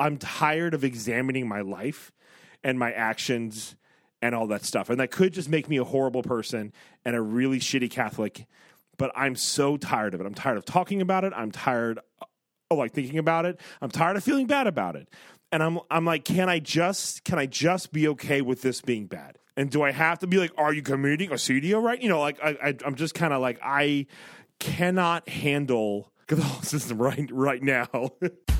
I'm tired of examining my life and my actions and all that stuff. And that could just make me a horrible person and a really shitty Catholic. But I'm so tired of it. I'm tired of talking about it. I'm tired of like thinking about it. I'm tired of feeling bad about it. And I'm I'm like, can I just can I just be okay with this being bad? And do I have to be like, are you committing acedia right? You know, like I, I I'm just kind of like I cannot handle Catholicism right right now.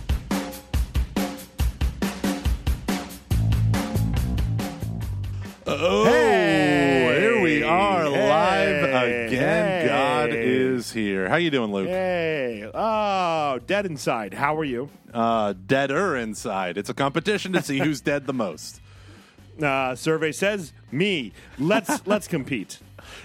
Oh, Hey! here we are live Hey! again. God is here. How you doing, Luke? hey, oh, dead inside. How are you? Uh, deader inside. It's a competition to see who's dead the most. Uh, survey says me. Let's let's compete.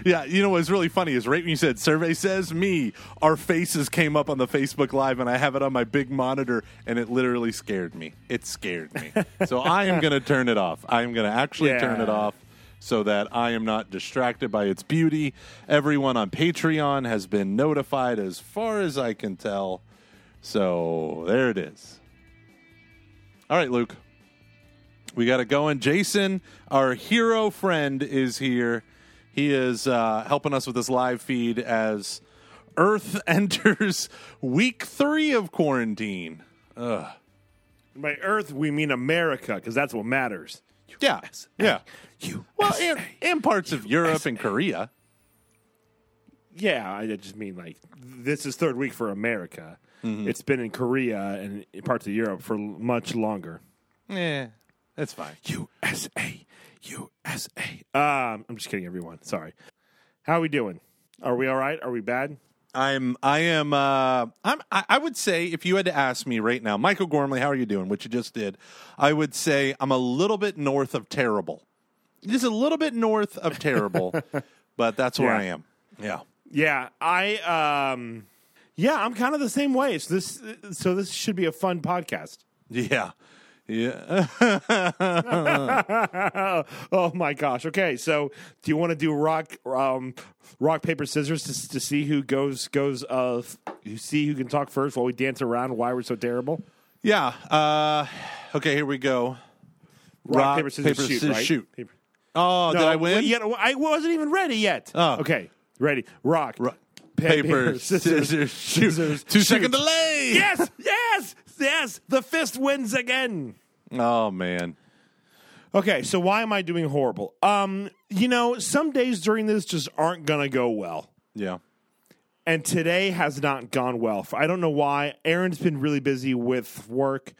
Yeah, you know what's really funny is right when you said survey says me, our faces came up on the Facebook Live, and I have it on my big monitor, and it literally scared me. It scared me. so I am going to turn it off. I am going to actually Yeah. turn it off so that I am not distracted by its beauty. Everyone on Patreon has been notified, as far as I can tell. So there it is. All right, Luke. We got it going. Jason, our hero friend, is here. He is uh, helping us with this live feed as Earth enters week three of quarantine. Ugh. By Earth, we mean America because that's what matters. Yeah, yeah. You Well, and, and parts of Europe and Korea. yeah, I just mean like this is third week for America. It's been in Korea and in parts of Europe for l- much longer. Yeah, that's fine. USA, USA. Um, I'm just kidding, everyone. Sorry. How are we doing? Are we all right? Are we bad? I'm. I am. Uh, I'm. I, I would say if you had to ask me right now, Michael Gormley, how are you doing? Which you just did. I would say I'm a little bit north of terrible. Just a little bit north of terrible, but that's where Yeah. I am. Yeah. Yeah, I um, yeah, I'm kind of the same way. So this, so this should be a fun podcast. Yeah. Yeah. oh my gosh. Okay, so do you want to do rock, um, rock paper scissors to, to see who goes goes uh, you see who can talk first while we dance around why we're so terrible? yeah. Uh, okay, here we go. Rock, paper scissors shoot. scissors, right? shoot. Paper- Oh, did I win? wait, gotta- I wasn't even ready yet. Oh. okay, ready. Rock, Ro- pa- paper, scissors, shoot. scissors, Two shoot. second delay. Yes, yes, yes. The fist wins again. Oh man. Okay, so why am I doing horrible? Um, you know, some days during this just aren't gonna go well. Yeah. And today has not gone well. I don't know why. Aaron's been really busy with work.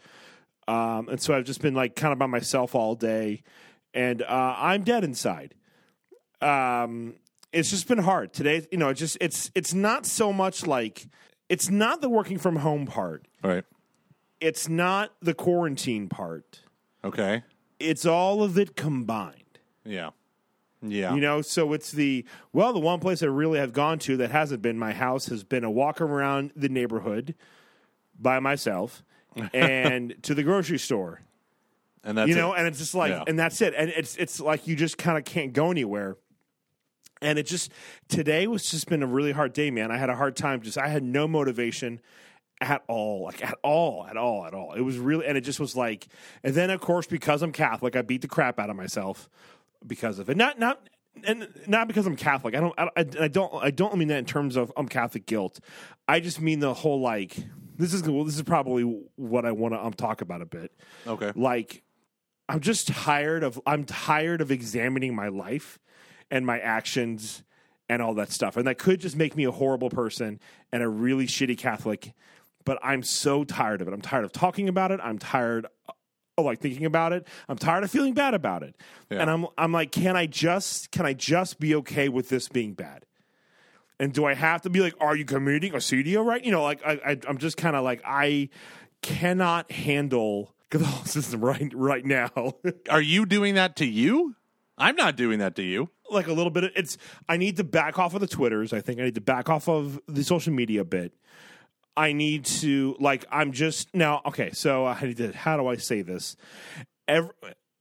Um, and so I've just been like kind of by myself all day. And uh, I'm dead inside. Um, it's just been hard. Today, you know, it's just it's it's not so much like it's not the working from home part. Right. It's not the quarantine part. Okay. It's all of it combined. Yeah. Yeah. You know, so it's the well, the one place I really have gone to that hasn't been my house has been a walk around the neighborhood by myself and to the grocery store. and that's you know, it. and it's just like Yeah. and that's it. And it's it's like you just kind of can't go anywhere. And it just today was just been a really hard day, man. I had a hard time just I had no motivation at all, like at all, at all, at all. It was really, and it just was like, and then of course because I'm Catholic, I beat the crap out of myself because of it. Not not and not because I'm Catholic. I don't. I, I, don't. I don't mean that in terms of I'm Catholic guilt. I just mean the whole like this is well, this is probably what I want to um, talk about a bit. okay. Like I'm just tired of I'm tired of examining my life and my actions and all that stuff. And that could just make me a horrible person and a really shitty Catholic. But I'm so tired of it. I'm tired of talking about it. I'm tired of like thinking about it. I'm tired of feeling bad about it. Yeah. And I'm I'm like, can I just can I just be okay with this being bad? And do I have to be like, are you committing acedia right? You know, like I, I I'm just kind of like I cannot handle Catholicism right right now. Are you doing that to you? I'm not doing that to you. Like a little bit of it's I need to back off of the Twitters. I think I need to back off of the social media bit. I need to like I'm just now okay, so I need to how do I say this? Every,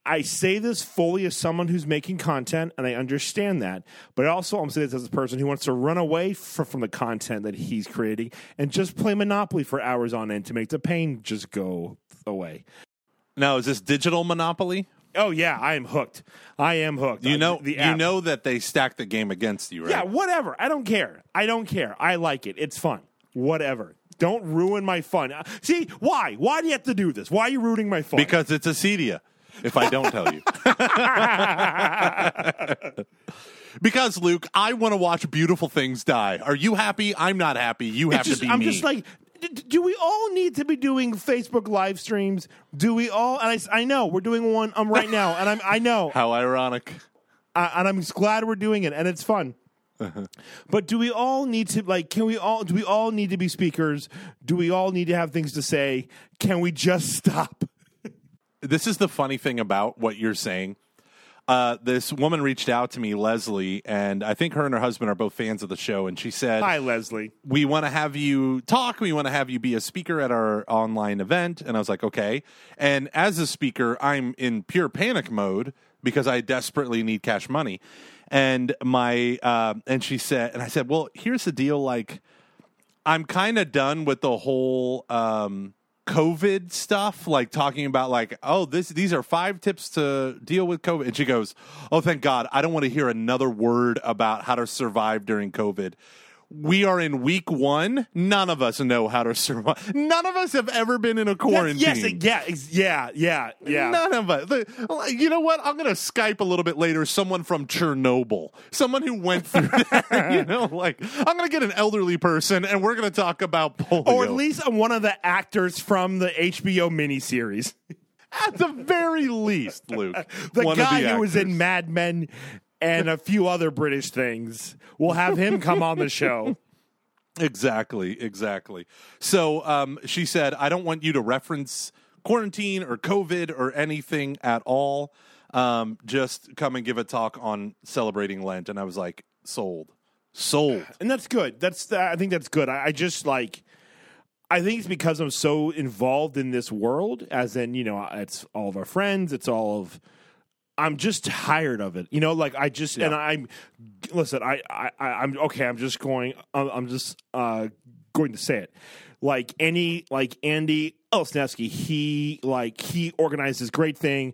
I say this fully as someone who's making content and I understand that, but also I'm saying this as a person who wants to run away fr- from the content that he's creating and just play Monopoly for hours on end to make the pain just go away. Now, is this digital monopoly? Oh yeah, I am hooked. I am hooked. You know, the you know that they stack the game against you, right? Yeah, whatever. I don't care. I don't care. I like it. It's fun. Whatever. Don't ruin my fun. Uh, See, why? Why do you have to do this? Why are you ruining my fun? Because it's acedia. If I don't tell you. because Luke, I want to watch beautiful things die. Are you happy? I'm not happy. You have just, to be I'm me. just like, do we all need to be doing Facebook live streams? Do we all? And I, I know we're doing one um right now, and I'm I know, How ironic. uh, and I'm glad we're doing it, and it's fun. But do we all need to like? Can we all? Do we all need to be speakers? Do we all need to have things to say? Can we just stop? This is the funny thing about what you're saying. Uh, this woman reached out to me, Leslie, and I think her and her husband are both fans of the show. And she said, Hi, Leslie. we want to have you talk. We want to have you be a speaker at our online event. And I was like, okay. And as a speaker, I'm in pure panic mode because I desperately need cash money. And my, uh, and she said, and I said, well, here's the deal. Like, I'm kind of done with the whole, um, COVID stuff, like talking about like, oh, this these are five tips to deal with COVID. And she goes, Oh, thank God. I don't want to hear another word about how to survive during COVID. We are in week one. None of us know how to survive. None of us have ever been in a quarantine. Yes, yeah, yeah, yeah, yeah. None of us. You know what? I'm going to Skype a little bit later someone from Chernobyl, someone who went through that. you know, like I'm going to get an elderly person and we're going to talk about polio. or at least one of the actors from the HBO miniseries. At the very least, Luke. The guy the who was in Mad Men and a few other British things. We'll have him come on the show. Exactly, exactly. So um, she said, I don't want you to reference quarantine or COVID or anything at all. Um, just come and give a talk on celebrating Lent. And I was like, sold. Sold. And that's good. That's I think that's good. I, I just like I think it's because I'm so involved in this world, as in, you know, it's all of our friends, it's all of I'm just tired of it. You know, like I just and I'm listen, I, I I'm okay, I'm just going I'm, I'm just uh going to say it. Like any like Andy Elsnevsky, he like he organized this great thing.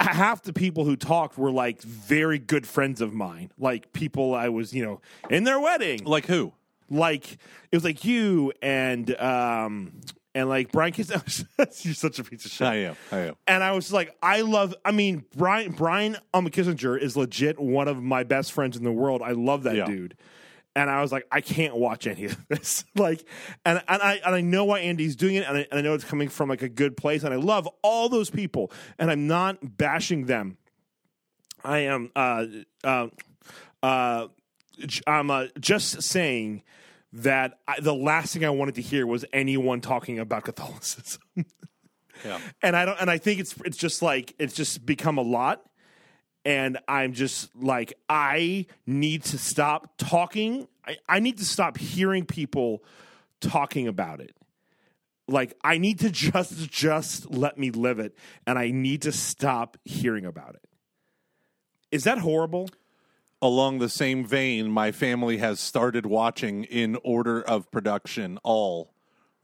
Half the people who talked were like very good friends of mine, like people I was, you know, in their wedding Like who? like it was like you and um and like Brian Kissinger. You're such a piece of shit. I am. I am. And I was like, I love. I mean, Brian Brian um, Kissinger is legit one of my best friends in the world. I love that Yeah. dude. And I was like, I can't watch any of this. like, and and I and I know why Andy's doing it, and I, and I know it's coming from like a good place, and I love all those people, and I'm not bashing them. I am uh uh uh j- I'm uh, just saying that I, the last thing I wanted to hear was anyone talking about Catholicism. Yeah. and I don't and I think it's it's just like it's just become a lot. And I'm just like I need to stop talking. I, I need to stop hearing people talking about it. Like I need to just just let me live it. And I need to stop hearing about it. Is that horrible Along the same vein, my family has started watching in order of production all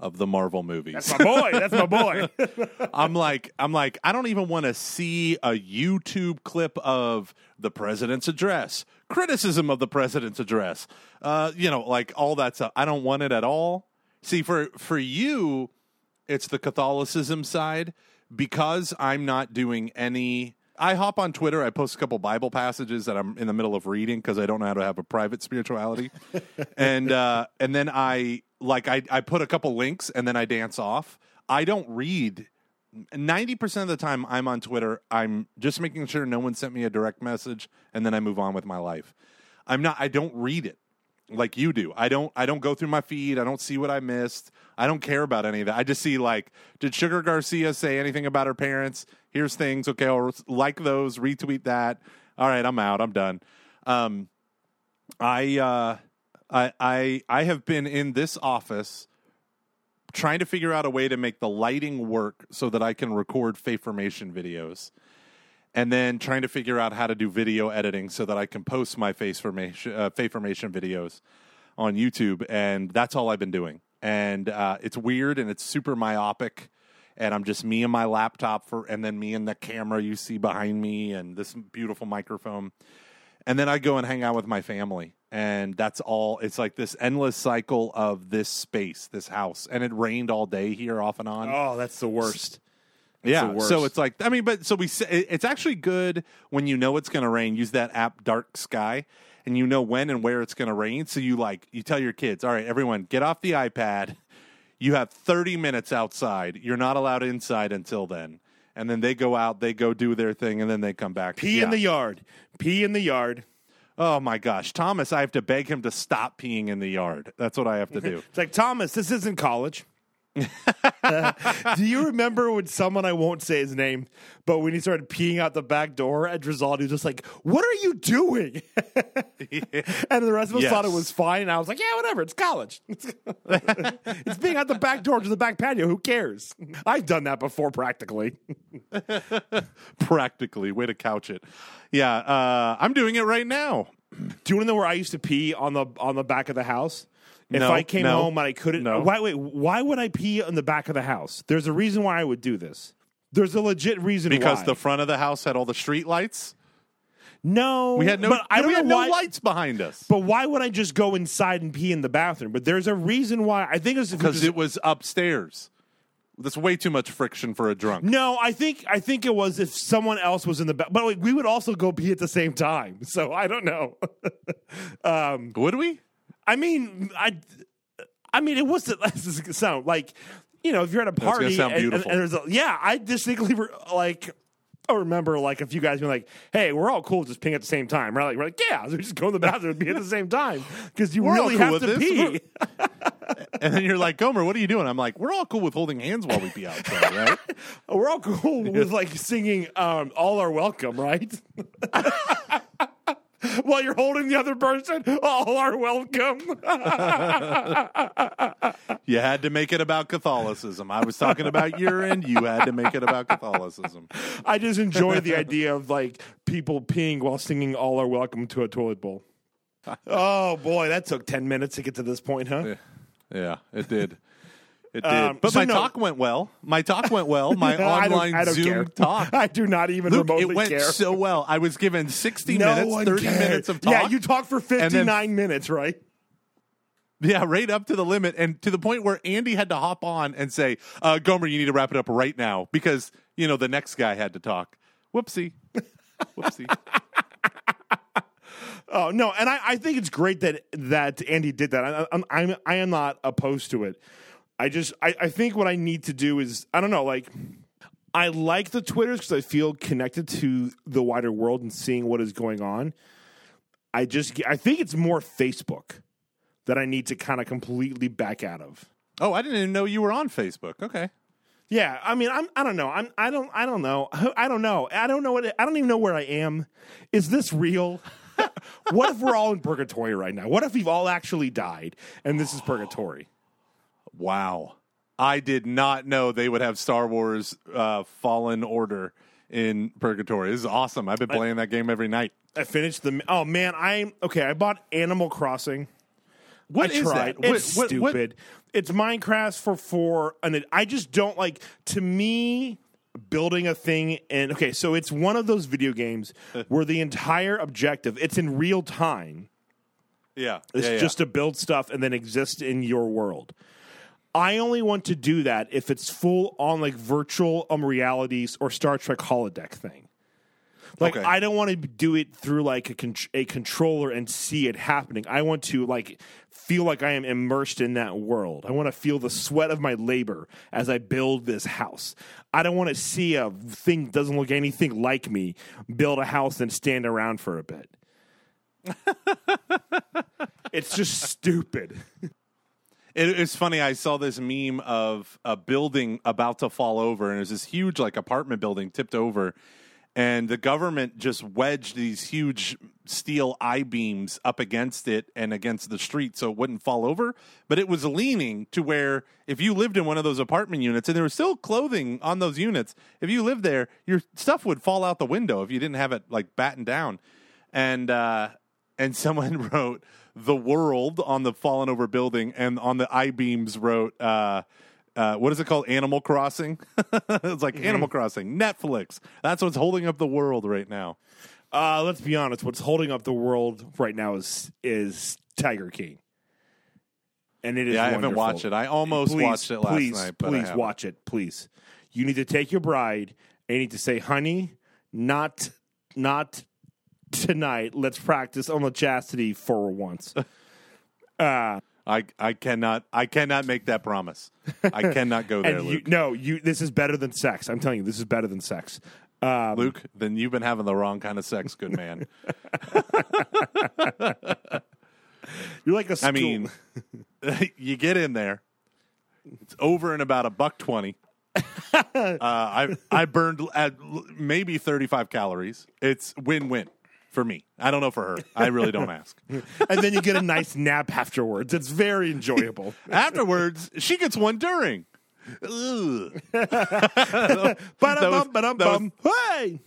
of the Marvel movies. that's my boy that's my boy I'm like, I'm like, I don't even want to see a YouTube clip of the president's address, criticism of the president's address. Uh, you know, like all that stuff. I don't want it at all. See, for for you, it's the Catholicism side because I'm not doing any. I hop on Twitter. I post a couple Bible passages that I'm in the middle of reading because I don't know how to have a private spirituality, and uh, and then I like I I put a couple links and then I dance off. I don't read. Ninety percent of the time I'm on Twitter, I'm just making sure no one sent me a direct message, and then I move on with my life. I'm not. I don't read it like you do. I don't I don't go through my feed. I don't see what I missed. I don't care about any of that. I just see like did Sugar Garcia say anything about her parents? Here's things. Okay, I'll like those, retweet that. All right, I'm out. I'm done. Um I uh I I I have been in this office trying to figure out a way to make the lighting work so that I can record Faithformation videos and then trying to figure out how to do video editing so that I can post my faith formation, uh, videos on YouTube, and that's all I've been doing. And uh, it's weird and it's super myopic, and I'm just me and my laptop for, and then me and the camera you see behind me, and this beautiful microphone, and then I go and hang out with my family, and that's all. It's like this endless cycle of this space, this house, and it rained all day here, off and on. Oh, that's the worst. Yeah. the worst. So it's like I mean, but so we say it's actually good when you know it's going to rain. Use that app Dark Sky, and you know when and where it's going to rain. So you like you tell your kids, all right, everyone, get off the iPad. You have 30 minutes outside. You're not allowed inside until then. And then they go out, they go do their thing, and then they come back. Pee Yeah. in the yard. Pee in the yard. Oh my gosh, Thomas! I have to beg him to stop peeing in the yard. That's what I have to do. It's like Thomas, this isn't college. Do you remember when someone I won't say his name, but when he started peeing out the back door at was just like, "What are you doing?" and the rest of us Yes. thought it was fine. And I was like, "Yeah, whatever. It's college. it's being out the back door to the back patio. Who cares?" I've done that before, practically. Practically, way to couch it. Yeah, uh, I'm doing it right now. Do you want to know where I used to pee on the on the back of the house? If No, I came no, home and I couldn't, no. why wait? Why would I pee on the back of the house? There's a reason why I would do this. There's a legit reason Because why. the front of the house had all the street lights. no, We had no, But I don't we had know no why. lights behind us But why would I just go inside and pee in the bathroom? But there's a reason why. I think it was because it was upstairs. That's way too much friction for a drunk. No, I think I think it was if someone else was in the back. But like, we would also go pee at the same time. So I don't know. um, Would we? I mean, I, I mean, it wasn't. This is gonna sound like, you know, if you're at a party and, and, and there's a, yeah, I distinctly re- like. I remember like a few guys being like, "Hey, we're all cool, just peeing at the same time." We're like, "We're like, yeah, we just go in the bathroom and pee at the same time because you We're really cool have to this. pee." And then you're like, Gomer, what are you doing? I'm like, we're all cool with holding hands while we pee outside, right? We're all cool with like singing um, "All Are Welcome," right? While you're holding the other person, all are welcome. you had to make it about Catholicism. I was talking about urine. You had to make it about Catholicism. I just enjoy the idea of like people peeing while singing "All Are Welcome" to a toilet bowl. Oh boy, that took ten minutes to get to this point, huh? Yeah, it did. It did. Um, but so my no- talk went well. My talk went well. My I don't- online I don't Zoom care. talk. I do not even Luke, remotely it went care. so well. I was given 60 no minutes, 30 cared. minutes of talk. Yeah, you talked for then- fifty nine minutes, right? Yeah, right up to the limit, and to the point where Andy had to hop on and say, uh, "Gomer, you need to wrap it up right now because you know the next guy had to talk." Whoopsie, whoopsie. Oh no, and I, I think it's great that that Andy did that. I, I'm, I'm I am not opposed to it. I just I, I think what I need to do is I don't know like I like the Twitters because I feel connected to the wider world and seeing what is going on. I just I think it's more Facebook that I need to kind of completely back out of. Oh, I didn't even know you were on Facebook. Okay, Yeah, I mean, I'm. I don't know. I'm. I don't. I don't know. I don't know. I don't know what. I don't even know where I am. Is this real? what if we're all in purgatory right now? What if we've all actually died and this is purgatory? Wow. I did not know they would have Star Wars uh, Fallen Order in Purgatory. This is awesome. I've been playing that game every night. I finished the. Oh man, I okay. I bought Animal Crossing. What I is tried. that? It's What- what- what- stupid. It's Minecraft for four, and I just don't like. To me, building a thing and okay, so it's one of those video games where the entire objective it's in real time. yeah, It's yeah, yeah. just to build stuff and then exist in your world. I only want to do that if it's full on like virtual um realities or Star Trek holodeck thing. Like Okay. I don't want to do it through like a con- a controller and see it happening. I want to like feel like I am immersed in that world. I want to feel the sweat of my labor as I build this house. I don't want to see a thing that doesn't look anything like me build a house and stand around for a bit. it's just stupid. It, it's funny. I saw this meme of a building about to fall over, and it was this huge, like apartment building tipped over, and the government just wedged these huge steel I beams up against it and against the street so it wouldn't fall over. But it was leaning to where if you lived in one of those apartment units and there was still clothing on those units, if you lived there, your stuff would fall out the window if you didn't have it like battened down. And uh, and someone wrote the world on the fallen over building and on the i beams wrote uh uh, what is it called? Animal Crossing. it's like Animal Crossing, Netflix. That's what's holding up the world right now. Uh, let's be honest. What's holding up the world right now is is Tiger King, and it is. Yeah, I haven't watched it. I almost please, watched it last please, night, but please watch it. Please, you need to take your bride and you need to say, "Honey, not not tonight. Let's practice on the chastity for once." uh, I I cannot I cannot make that promise. I cannot go there, you, Luke. no, you. This is better than sex. I'm telling you, this is better than sex. Um, Luke, then you've been having the wrong kind of sex, good man. you're like a. School. I mean, you get in there. It's over in about a buck twenty. uh, I I burned at maybe thirty five calories. It's win win for me. I don't know for her. I really don't ask. and then you get a nice nap afterwards. It's very enjoyable. Afterwards, she gets one during. Ugh. Ba-dum-bum, ba-dum-bum. Hey!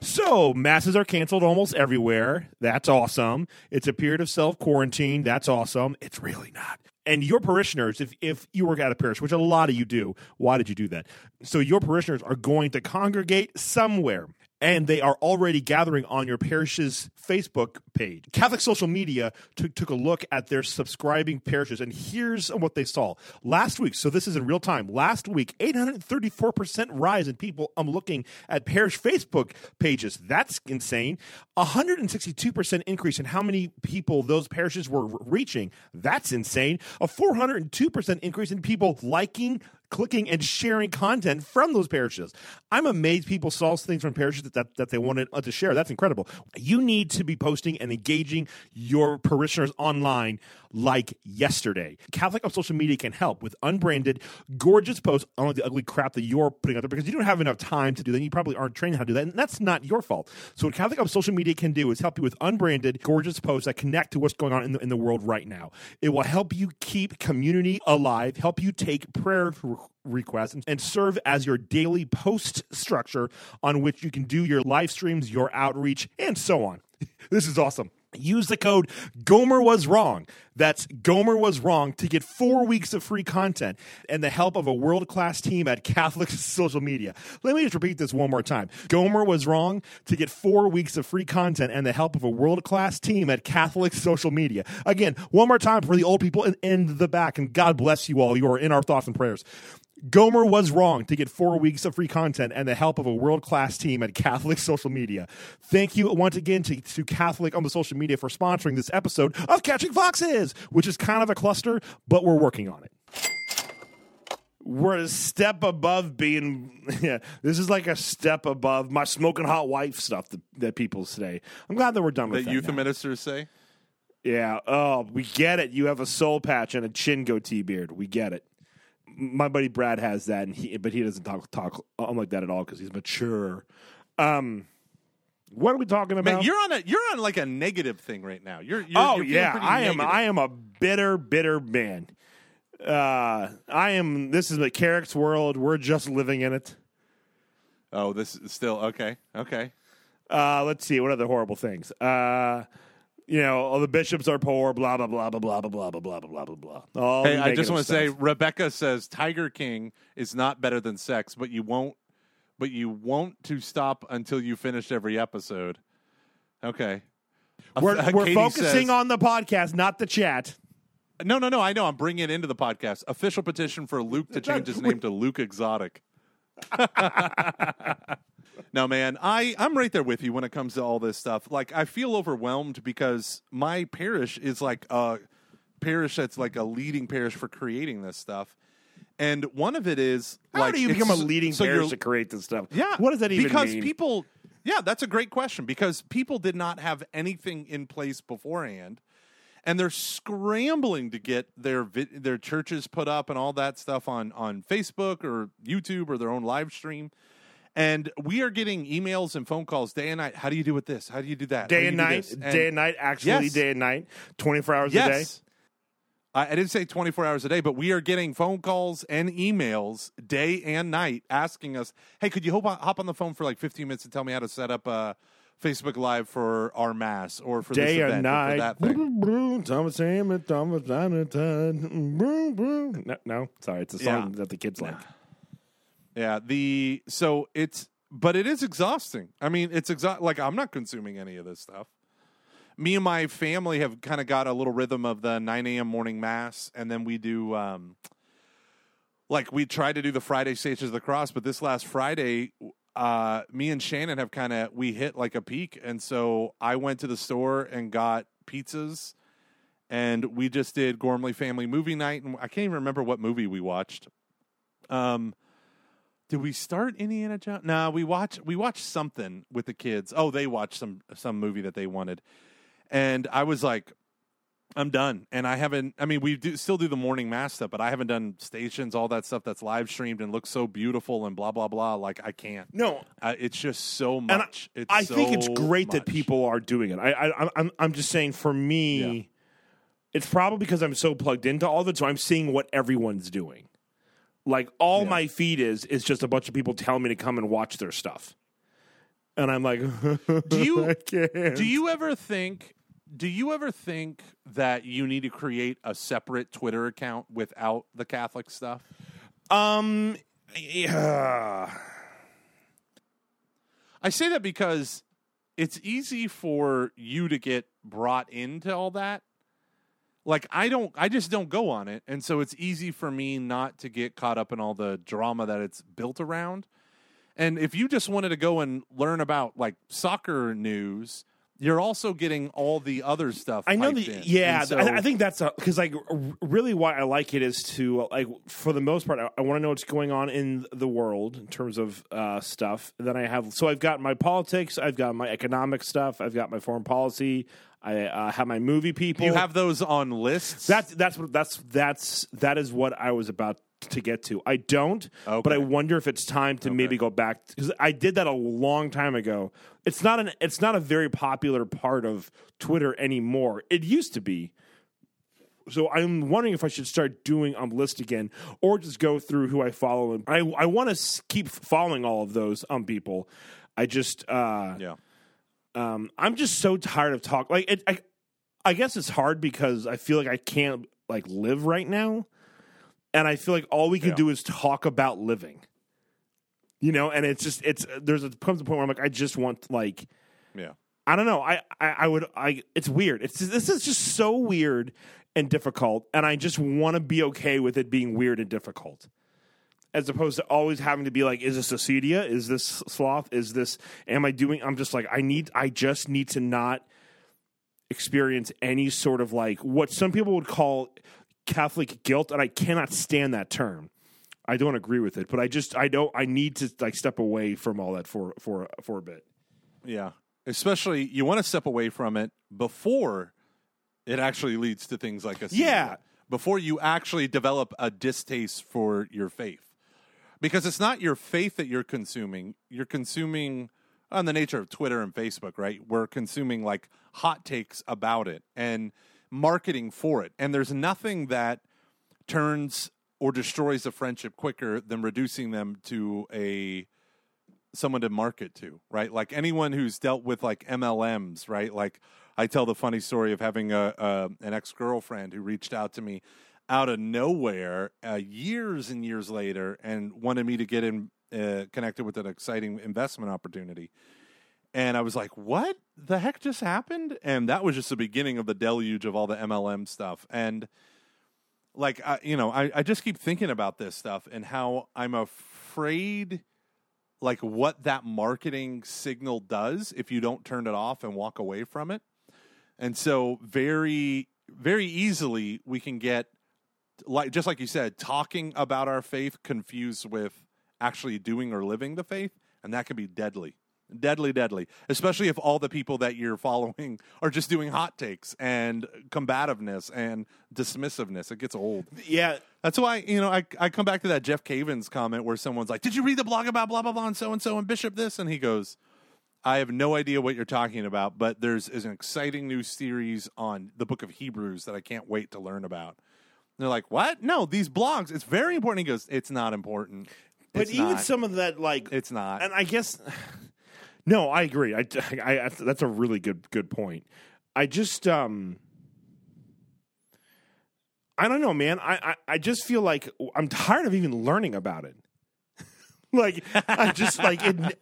So, masses are canceled almost everywhere. That's awesome. It's a period of self quarantine. That's awesome. It's really not. And your parishioners, if, if you work at a parish, which a lot of you do, why did you do that? So, your parishioners are going to congregate somewhere. And they are already gathering on your parish's Facebook page. Catholic social media took, took a look at their subscribing parishes, and here's what they saw. Last week, so this is in real time, last week, 834% rise in people I'm looking at parish Facebook pages. That's insane. 162% increase in how many people those parishes were reaching. That's insane. A 402% increase in people liking, clicking and sharing content from those parishes. I'm amazed people saw things from parishes that, that, that they wanted uh, to share. That's incredible. You need to be posting and engaging your parishioners online like yesterday. Catholic on social media can help with unbranded, gorgeous posts on the ugly crap that you're putting out there because you don't have enough time to do that. You probably aren't trained how to do that, and that's not your fault. So what Catholic on social media can do is help you with unbranded, gorgeous posts that connect to what's going on in the, in the world right now. It will help you keep community alive, help you take prayer requests, and, serve as your daily post structure on which you can do your live streams, your outreach, and so on. This is awesome. Use the code Gomer was wrong. That's Gomer was wrong to get four weeks of free content and the help of a world class team at Catholic social media. Let me just repeat this one more time. Gomer was wrong to get four weeks of free content and the help of a world class team at Catholic social media. Again, one more time for the old people in, in the back, and God bless you all. You are in our thoughts and prayers. Gomer was wrong to get four weeks of free content and the help of a world class team at Catholic social media. Thank you once again to, to Catholic on the social media for sponsoring this episode of Catching Foxes, which is kind of a cluster, but we're working on it. We're a step above being, yeah, this is like a step above my smoking hot wife stuff that, that people say. I'm glad that we're done with That that. youth ministers say. Yeah. Oh, we get it. You have a soul patch and a chin goatee beard. We get it. My buddy Brad has that, and he but he doesn't talk talk like that at all because he's mature. Um, what are we talking about? Man, you're on a you're on like a negative thing right now. You're, you're oh you're yeah, I am. negative. I am a bitter, bitter man. Uh, I am. This is the Carrick's world. We're just living in it. Oh, this is still okay. Okay. Uh, let's see. What other horrible things? Uh, you know, oh, the bishops are poor. Blah blah blah blah blah blah blah blah blah blah blah blah. All Hey, I just want to say. Rebecca says Tiger King is not better than sex, but you won't but you won't to stop until you finish every episode. Okay. we're, Uh, we're focusing says- on the podcast, not the chat. No, no, no. I know. I'm bringing it into the podcast. Official petition for Luke to change his name to Luke Exotic. No, man. I I'm right there with you when it comes to all this stuff. Like, I feel overwhelmed because my parish is like a parish that's like a leading parish for creating this stuff. And one of it is How like do you become a leading so parish to create this stuff? yeah. What does that even because mean? people Yeah, that's a great question because people did not have anything in place beforehand. And they're scrambling to get their their churches put up and all that stuff on on Facebook or YouTube or their own live stream. And we are getting emails and phone calls day and night. How do you do with this? How do you do that? Day and night, this? day and night, actually Yes. day and night, 24 hours a day. I, I didn't say 24 hours a day, but we are getting phone calls and emails day and night asking us, hey, could you hop on, hop on the phone for like 15 minutes and tell me how to set up a Facebook Live for our mass or for Day this and event or night. that thing. Thomas Hammond, Thomas Jonathan. Broom, broom. No, no, sorry, it's a song Yeah. that the kids like. Yeah, the so it's but it is exhausting. I mean, it's exa- like I'm not consuming any of this stuff. Me and my family have kind of got a little rhythm of the 9 a.m. morning mass, and then we do um, like we try to do the Friday Stages of the Cross, but this last Friday, uh, me and Shannon have kind of we hit like a peak, and so I went to the store and got pizzas, and we just did Gormley Family Movie Night, and I can't even remember what movie we watched. Um, did we start Indiana Jones? No, we watch we watched something with the kids. Oh, they watched some some movie that they wanted, and I was like, I'm done. And I haven't. I mean, we do still do the morning mass stuff, but I haven't done stations, all that stuff that's live streamed and looks so beautiful and blah blah blah. Like I can't. No, it's just so and I, much. it's I think it's so great that people are doing it. I, I, I'm- I'm, I'm just saying, for me, Yeah. it's probably because I'm so plugged into all of it, so I'm seeing what everyone's doing. Like all Yeah. my feed is is just a bunch of people telling me to come and watch their stuff, and I'm like, Do you-. Do you ever think? Do you ever think that you need to create a separate Twitter account without the Catholic stuff? Um, yeah. I say that because it's easy for you to get brought into all that. Like I don't I just don't go on it. And so it's easy for me not to get caught up in all the drama that it's built around. And if you just wanted to go and learn about like soccer news, you're also getting all the other stuff. I know the in. yeah. So- I, I think that's because like really why I like it is to like for the most part I, I want to know what's going on in the world in terms of uh, stuff. Then I have so I've got my politics, I've got my economic stuff, I've got my foreign policy, I uh, have my movie people. you have those on lists. that's that's what that's that's that is what I was about to get to. I don't, okay. but I wonder if it's time to maybe go back because I did that a long time ago. It's not an it's not a very popular part of Twitter anymore. It used to be. So I'm wondering if I should start doing on list again, or just go through who I follow. And I I want to keep following all of those um people. I just uh, yeah. Um, I'm just so tired of talk. Like, it, I, I guess it's hard because I feel like I can't like live right now, and I feel like all we can Yeah. do is talk about living. You know, and it's just it's there's a comes a point where I'm like I just want like Yeah. I don't know I I, I would I it's weird it's this is just so weird and difficult, and I just want to be okay with it being weird and difficult. As opposed to always having to be like, is this acedia? Is this sloth? Is this? Am I doing? I'm just like, I need. I just need to not experience any sort of like what some people would call Catholic guilt, and I cannot stand that term. I don't agree with it, but I just I don't. I need to like step away from all that for for for a bit. Yeah. Especially you want to step away from it before it actually leads to things like a Yeah. Before you actually develop a distaste for your faith. Because it's not your faith that you're consuming. You're consuming on the nature of Twitter and Facebook, right? We're consuming like hot takes about it and marketing for it. And there's nothing that turns or destroys a friendship quicker than reducing them to a someone to market to, right? Like anyone who's dealt with like MLMs, right? Like I tell the funny story of having a, a an ex girlfriend who reached out to me out of nowhere uh, years and years later and wanted me to get in uh, connected with an exciting investment opportunity. And I was like, "What the heck just happened?" And that was just the beginning of the deluge of all the MLM stuff. And like, I, you know, I, I just keep thinking about this stuff and how I'm afraid like what that marketing signal does if you don't turn it off and walk away from it. And so very very easily we can get like just like you said talking about our faith confused with actually doing or living the faith and that can be deadly. Deadly deadly, especially if all the people that you're following are just doing hot takes and combativeness and dismissiveness. It gets old. Yeah, That's why, you know, I, I come back to that Jeff Cavins comment where someone's like, Did you read the blog about blah, blah, blah, and so and so and Bishop this? And he goes, I have no idea what you're talking about, but there's is an exciting new series on the book of Hebrews that I can't wait to learn about. They're like, What? No, these blogs, it's very important. He goes, It's not important. but It's even not. some of that like it's not. and I guess No, I agree. I, I, I that's a really good good point. I just um I don't know, man. I, I, I just feel like I'm tired of even learning about it. like I just like it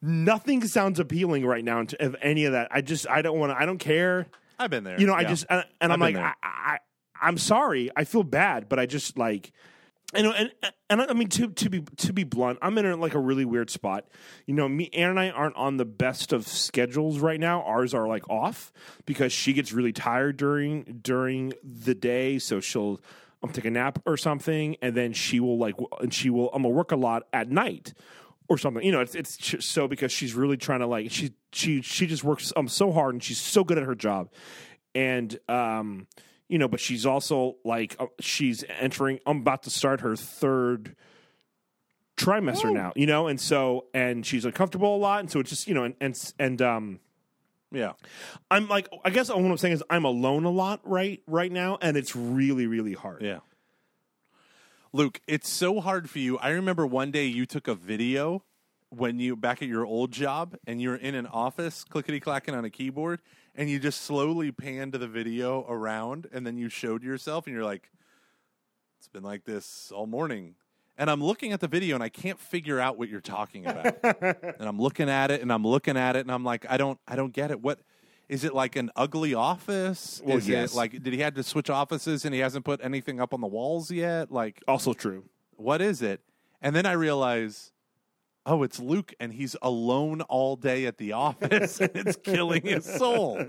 nothing sounds appealing right now of any of that. I just I don't want to I don't care. I've been there. You know, I Yeah. just and, and I'm I've like been I. I I'm sorry. I feel bad, but I just like and and and I mean to to be to be blunt, I'm in a, like a really weird spot. You know, me Ann and I aren't on the best of schedules right now. Ours are like off because she gets really tired during during the day, so she'll um, take a nap or something, and then she will like and she will I'm gonna work a lot at night or something. You know, it's it's so because she's really trying to like she she she just works um so hard and she's so good at her job, and um you know, but she's also like uh, she's entering. I'm about to start her third trimester now. You know, and so and she's uncomfortable a lot, and so it's just you know and and and um. yeah. I'm like, I guess what I'm saying is I'm alone a lot right right now, and it's really really hard. Yeah. Luke, it's so hard for you. I remember one day you took a video when you back at your old job and you were in an office clickety clacking on a keyboard and you just slowly panned the video around and then you showed yourself and you're like, It's been like this all morning. And I'm looking at the video and I can't figure out what you're talking about. and I'm looking at it and I'm looking at it and I'm like, I don't I don't get it. What is it like an ugly office? Well, is yes. it like did he have to switch offices and he hasn't put anything up on the walls yet? Like Also true. what is it? And then I realize, oh, it's Luke, and he's alone all day at the office, and it's killing his soul.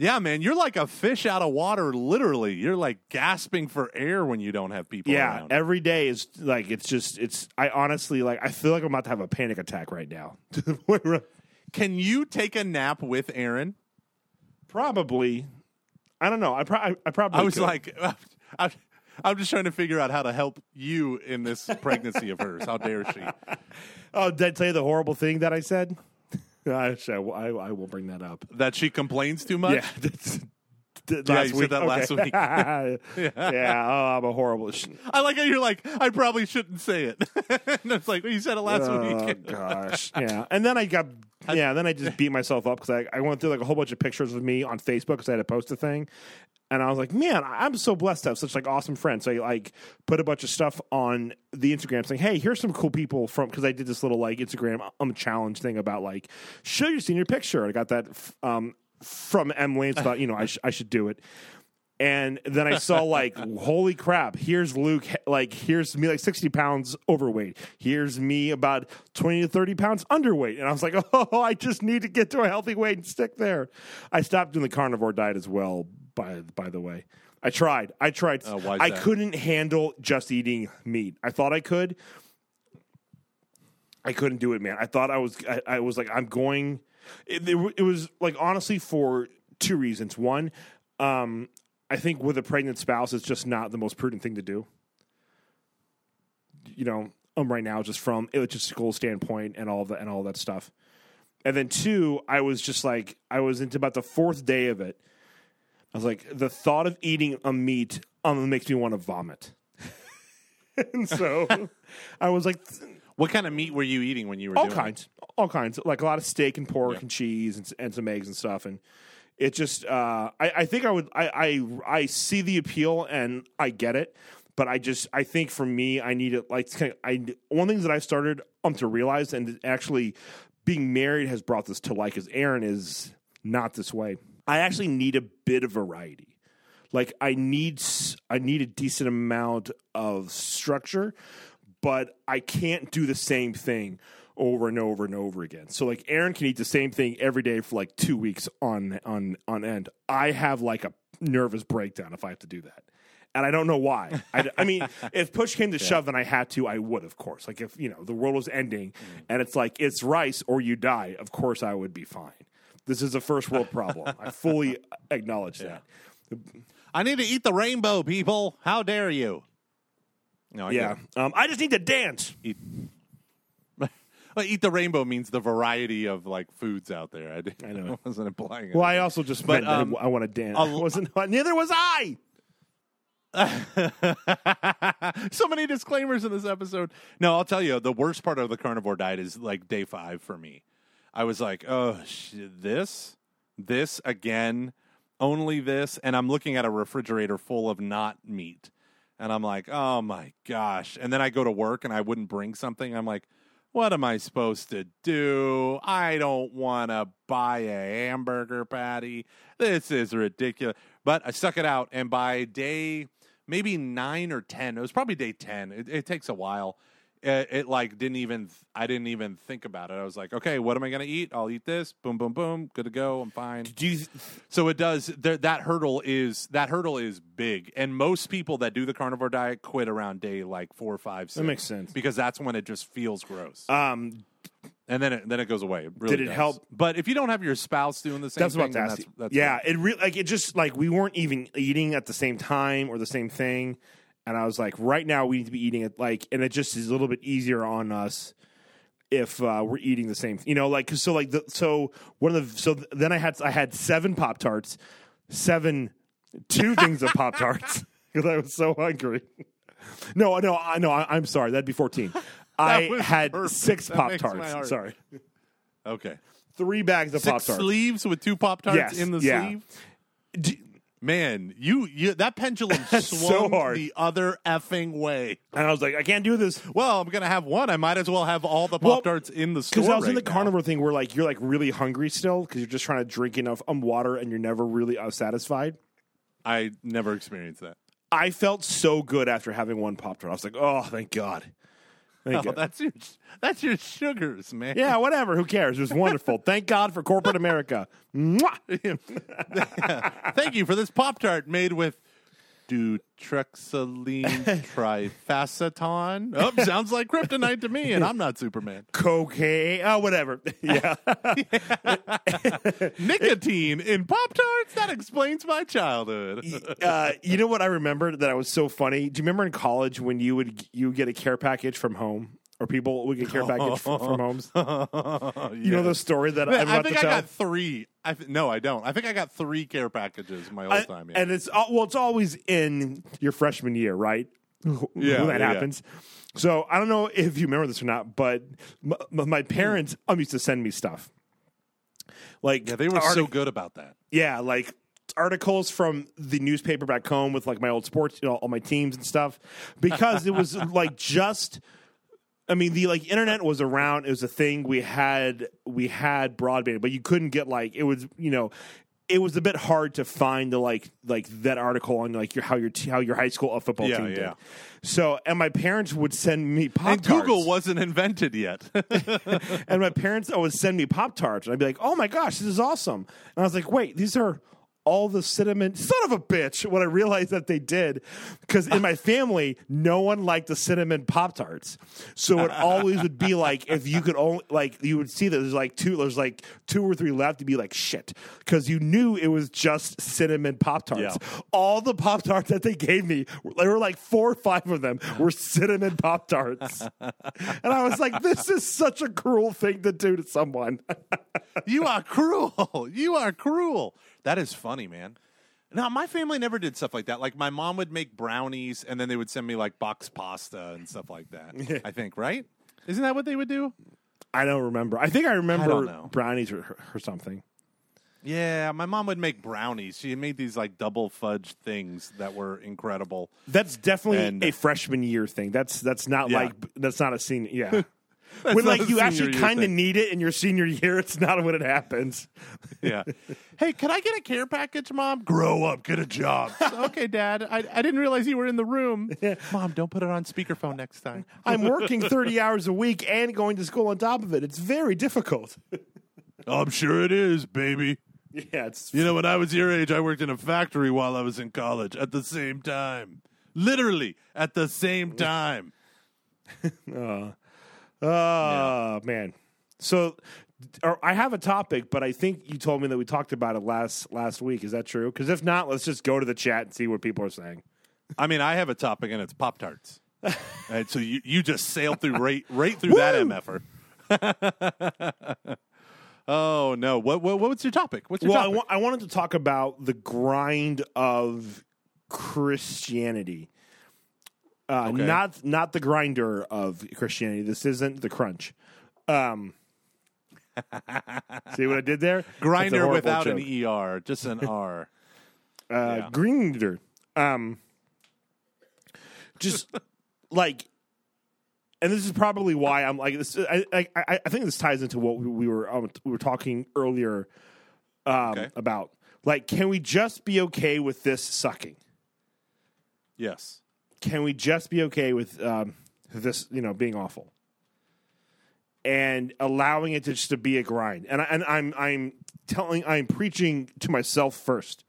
Yeah, man, you're like a fish out of water, literally. You're like gasping for air when you don't have people Yeah, around. every day is like it's just it's. I honestly like I feel like I'm about to have a panic attack right now. Can you take a nap with Aaron? probably, I don't know. I, pro- I, I probably. I was could. like, I'm, I'm just trying to figure out how to help you in this pregnancy of hers. How dare she? oh, did I tell you the horrible thing that I said? I, I, I will bring that up. That she complains too much? Yeah, that's, th- Yeah, last you said week. that last Okay. week. yeah. Oh, I'm a horrible. Sh- I like how you're like, I probably shouldn't say it. and it's like, well, you said it last oh week. gosh, yeah. And then I got yeah. Then I just beat myself up because I, I went through like a whole bunch of pictures of me on Facebook because I had to post a thing, and I was like, man, I'm so blessed to have such like awesome friends. So I like put a bunch of stuff on the Instagram saying, hey, here's some cool people from because I did this little like Instagram um challenge thing about like show your senior picture. I got that um from Emily and thought you know I sh- I should do it. And then I saw like, holy crap! Here's Luke. Like, here's me, like sixty pounds overweight. Here's me, about twenty to thirty pounds underweight. And I was like, oh, I just need to get to a healthy weight and stick there. I stopped doing the carnivore diet as well. By by the way, I tried. I tried. Is I that? couldn't handle just eating meat. I thought I could. I couldn't do it, man. I thought I was. I, I was like, I'm going. It, it, it was like honestly for two reasons. One, um, I think with a pregnant spouse, it's just not the most prudent thing to do. You know, um, right now, just from a logistical standpoint and all that and all that stuff. And then two, I was just like, I was into about the fourth day of it. I was like, the thought of eating a meat um, makes me want to vomit. and so I was like, What kind of meat were you eating when you were all doing kinds, all kinds, like a lot of steak and pork Yeah. and cheese and, and some eggs and stuff. And it just, uh, I, I think I would, I, I, I see the appeal and I get it, but I just, I think for me, I need it. Like, it's kind of, I one thing that I started um to realize, and actually being married has brought this to light, is Aaron is not this way. I actually need a bit of variety like I need I need a decent amount of structure, but I can't do the same thing over and over and over again. So like Aaron can eat the same thing every day for like 2 weeks on on on end. I have like a nervous breakdown if I have to do that. And I don't know why. I, I mean, if push came to shove and I had to, I would, of course. Like if you know the world was ending mm. and it's like it's rice or you die, of course I would be fine. This is a first world problem. I fully acknowledge that. I need to eat the rainbow, people. How dare you? No, I Yeah. Um, I just need to dance. Eat. Eat the rainbow means the variety of like foods out there. I, didn't- I know. I wasn't implying it. Well, I also just But, um, I want to dance. a I l- wasn't. Neither was I. so many disclaimers in this episode. No, I'll tell you, the worst part of the carnivore diet is like day five for me. I was like, oh, sh- this, this again, only this, and I'm looking at a refrigerator full of not meat, and I'm like, oh my gosh, and then I go to work and I wouldn't bring something. I'm like. What am I supposed to do? I don't want to buy a hamburger patty. This is ridiculous. But I stuck it out, and by day maybe nine or ten, it was probably day ten. It, it takes a while. It, it like didn't even I didn't even think about it. I was like, okay, what am I gonna eat? I'll eat this. Boom, boom, boom. Good to go. I'm fine. You? So it does. There, that hurdle is that hurdle is big, and most people that do the carnivore diet quit around day like four, five, six. That makes sense. because that's when it just feels gross, Um, and then it then it goes away. It really Did it does. help- But if you don't have your spouse doing the same that's thing, what I was that's, that's yeah, it really like it just like we weren't even eating at the same time or the same thing, and I was like, right now we need to be eating it like, and it just is a little bit easier on us if uh, we're eating the same. You know, like so like the so one of the so th- then I had I had seven pop tarts, seven two things of pop tarts because I was so hungry. No, no, I no, I, I'm sorry. That'd be fourteen. I had perfect. six pop tarts. Sorry, okay. three bags of pop tarts. sleeves with two pop tarts Yes, in the yeah. sleeve. Man, you, you that pendulum so swung hard. the other effing way. And I was like, I can't do this Well, I'm gonna have one. I might as well have all the Well, pop tarts in the store. because I was in the right now. carnivore thing where like you're like really hungry still because you're just trying to drink enough um, water and you're never really uh, satisfied. I never experienced that. I felt so good after having one pop tart. I was like, oh, thank God. Thank Oh, God. that's your that's your sugars, man. Yeah, whatever. Who cares? It was wonderful. Thank God for corporate America. Thank you for this pop tart made with dutrexaline trifaceton. Oh, sounds like kryptonite to me, and I'm not Superman. Cocaine. Oh, whatever. yeah. Nicotine in pop tarts that explains my childhood. Uh, you know what I remember that I was so funny? Do you remember in college when you would you would get a care package from home? Or people would get care package from, from homes. You know the story that I'm I think to I got three. I th- no, I don't. I think I got three care packages my whole time. Yeah. And it's al- well, it's always in your freshman year, right? Yeah, that yeah, yeah. happens. So I don't know if you remember this or not, but m- m- my parents um, used to send me stuff. Like yeah, they were artic- so good about that. yeah, like articles from the newspaper back home with like my old sports, you know, all my teams and stuff, because it was like just. I mean, the like internet was around. It was a thing. We had we had broadband, but you couldn't get like it was. You know, it was a bit hard to find the like like that article on like your how your t- how your high school football Yeah, team did. yeah. So, and my parents would send me pop tarts. And Google wasn't invented yet. and my parents always send me Pop Tarts, and I'd be like, "Oh my gosh, this is awesome!" And I was like, "Wait, these are all the cinnamon son of a bitch!" When I realized that they did, because in my family, no one liked the cinnamon Pop Tarts, so it always would be like if you could only like you would see that there's like two, there's like two or three left, you'd be like, "Shit," because you knew it was just cinnamon Pop Tarts. Yeah. All the Pop Tarts that they gave me, there were like four or five of them were cinnamon Pop Tarts. And I was like, this is such a cruel thing to do to someone. you are cruel. You are cruel. That is funny, man. Now, my family never did stuff like that. Like, my mom would make brownies, and then they would send me like box pasta and stuff like that. I think, right? Isn't that what they would do? I don't remember. I think I remember know. brownies or, or something. Yeah, my mom would make brownies. She made these like double fudge things that were incredible. That's definitely And- a freshman year thing. That's that's not Yeah. like that's not a senior. Yeah, That's when like you actually kind of need it in your senior year, it's not when it happens. Yeah. hey, can I get a care package, mom? Grow up, get a job. okay, dad. I, I didn't realize you were in the room. Mom, don't put it on speakerphone next time. I'm working 30 hours a week and going to school on top of it. It's very difficult. I'm sure it is, baby. yeah, it's You know, when I was your age, I worked in a factory while I was in college at the same time. Literally at the same time. Oh man. So or I have a topic, but I think you told me that we talked about it last last week. Is that true? Because if not, let's just go to the chat and see what people are saying. I mean, I have a topic and it's Pop Tarts. and so you, you just sailed through right right through that MFer. oh no. What, what what's your topic? What's your Well, I, topic? wa- I wanted to talk about the grind of Christianity. Uh, Okay. Not not the grinder of Christianity. This isn't the crunch. Um, See what I did there? Grinder without joke. an ER, just an R. uh, Yeah. Grinder. Um, just like, and this is probably why I'm like this. I I, I think this ties into what we, we were um, we were talking earlier um, Okay. about. Like, can we just be okay with this sucking? Yes. Can we just be okay with um, this, you know, being awful, and allowing it to just to be a grind? And I, and I'm I'm telling I'm preaching to myself first.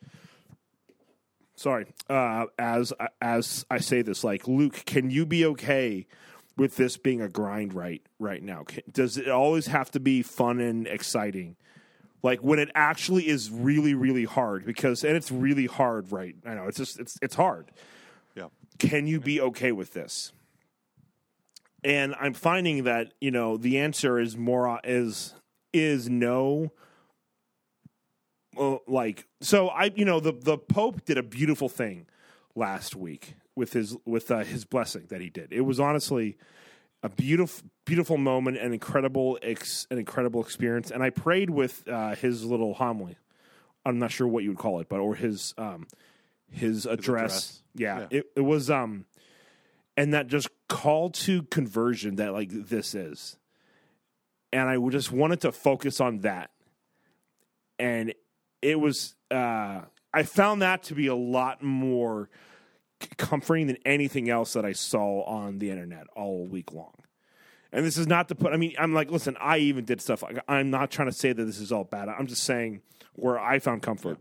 Sorry, uh, as as I say this, like Luke, can you be okay with this being a grind right right now? Does it always have to be fun and exciting? Like when it actually is really really hard because and it's really hard right. I know it's just it's it's hard. Can you be okay with this? And I'm finding that you know the answer is more is is no. Well, like so, I you know the the Pope did a beautiful thing last week with his with uh, his blessing that he did. It was honestly a beautiful beautiful moment, an incredible ex, an incredible experience. And I prayed with uh, his little homily. I'm not sure what you would call it, but or his um his address. address. Yeah, Yeah. It, it was um, and that just call to conversion that like this is, and I just wanted to focus on that, and it was uh, I found that to be a lot more comforting than anything else that I saw on the internet all week long. And this is not to put. I mean, I'm like, listen, I even did stuff. Like, I'm not trying to say that this is all bad. I'm just saying where I found comfort.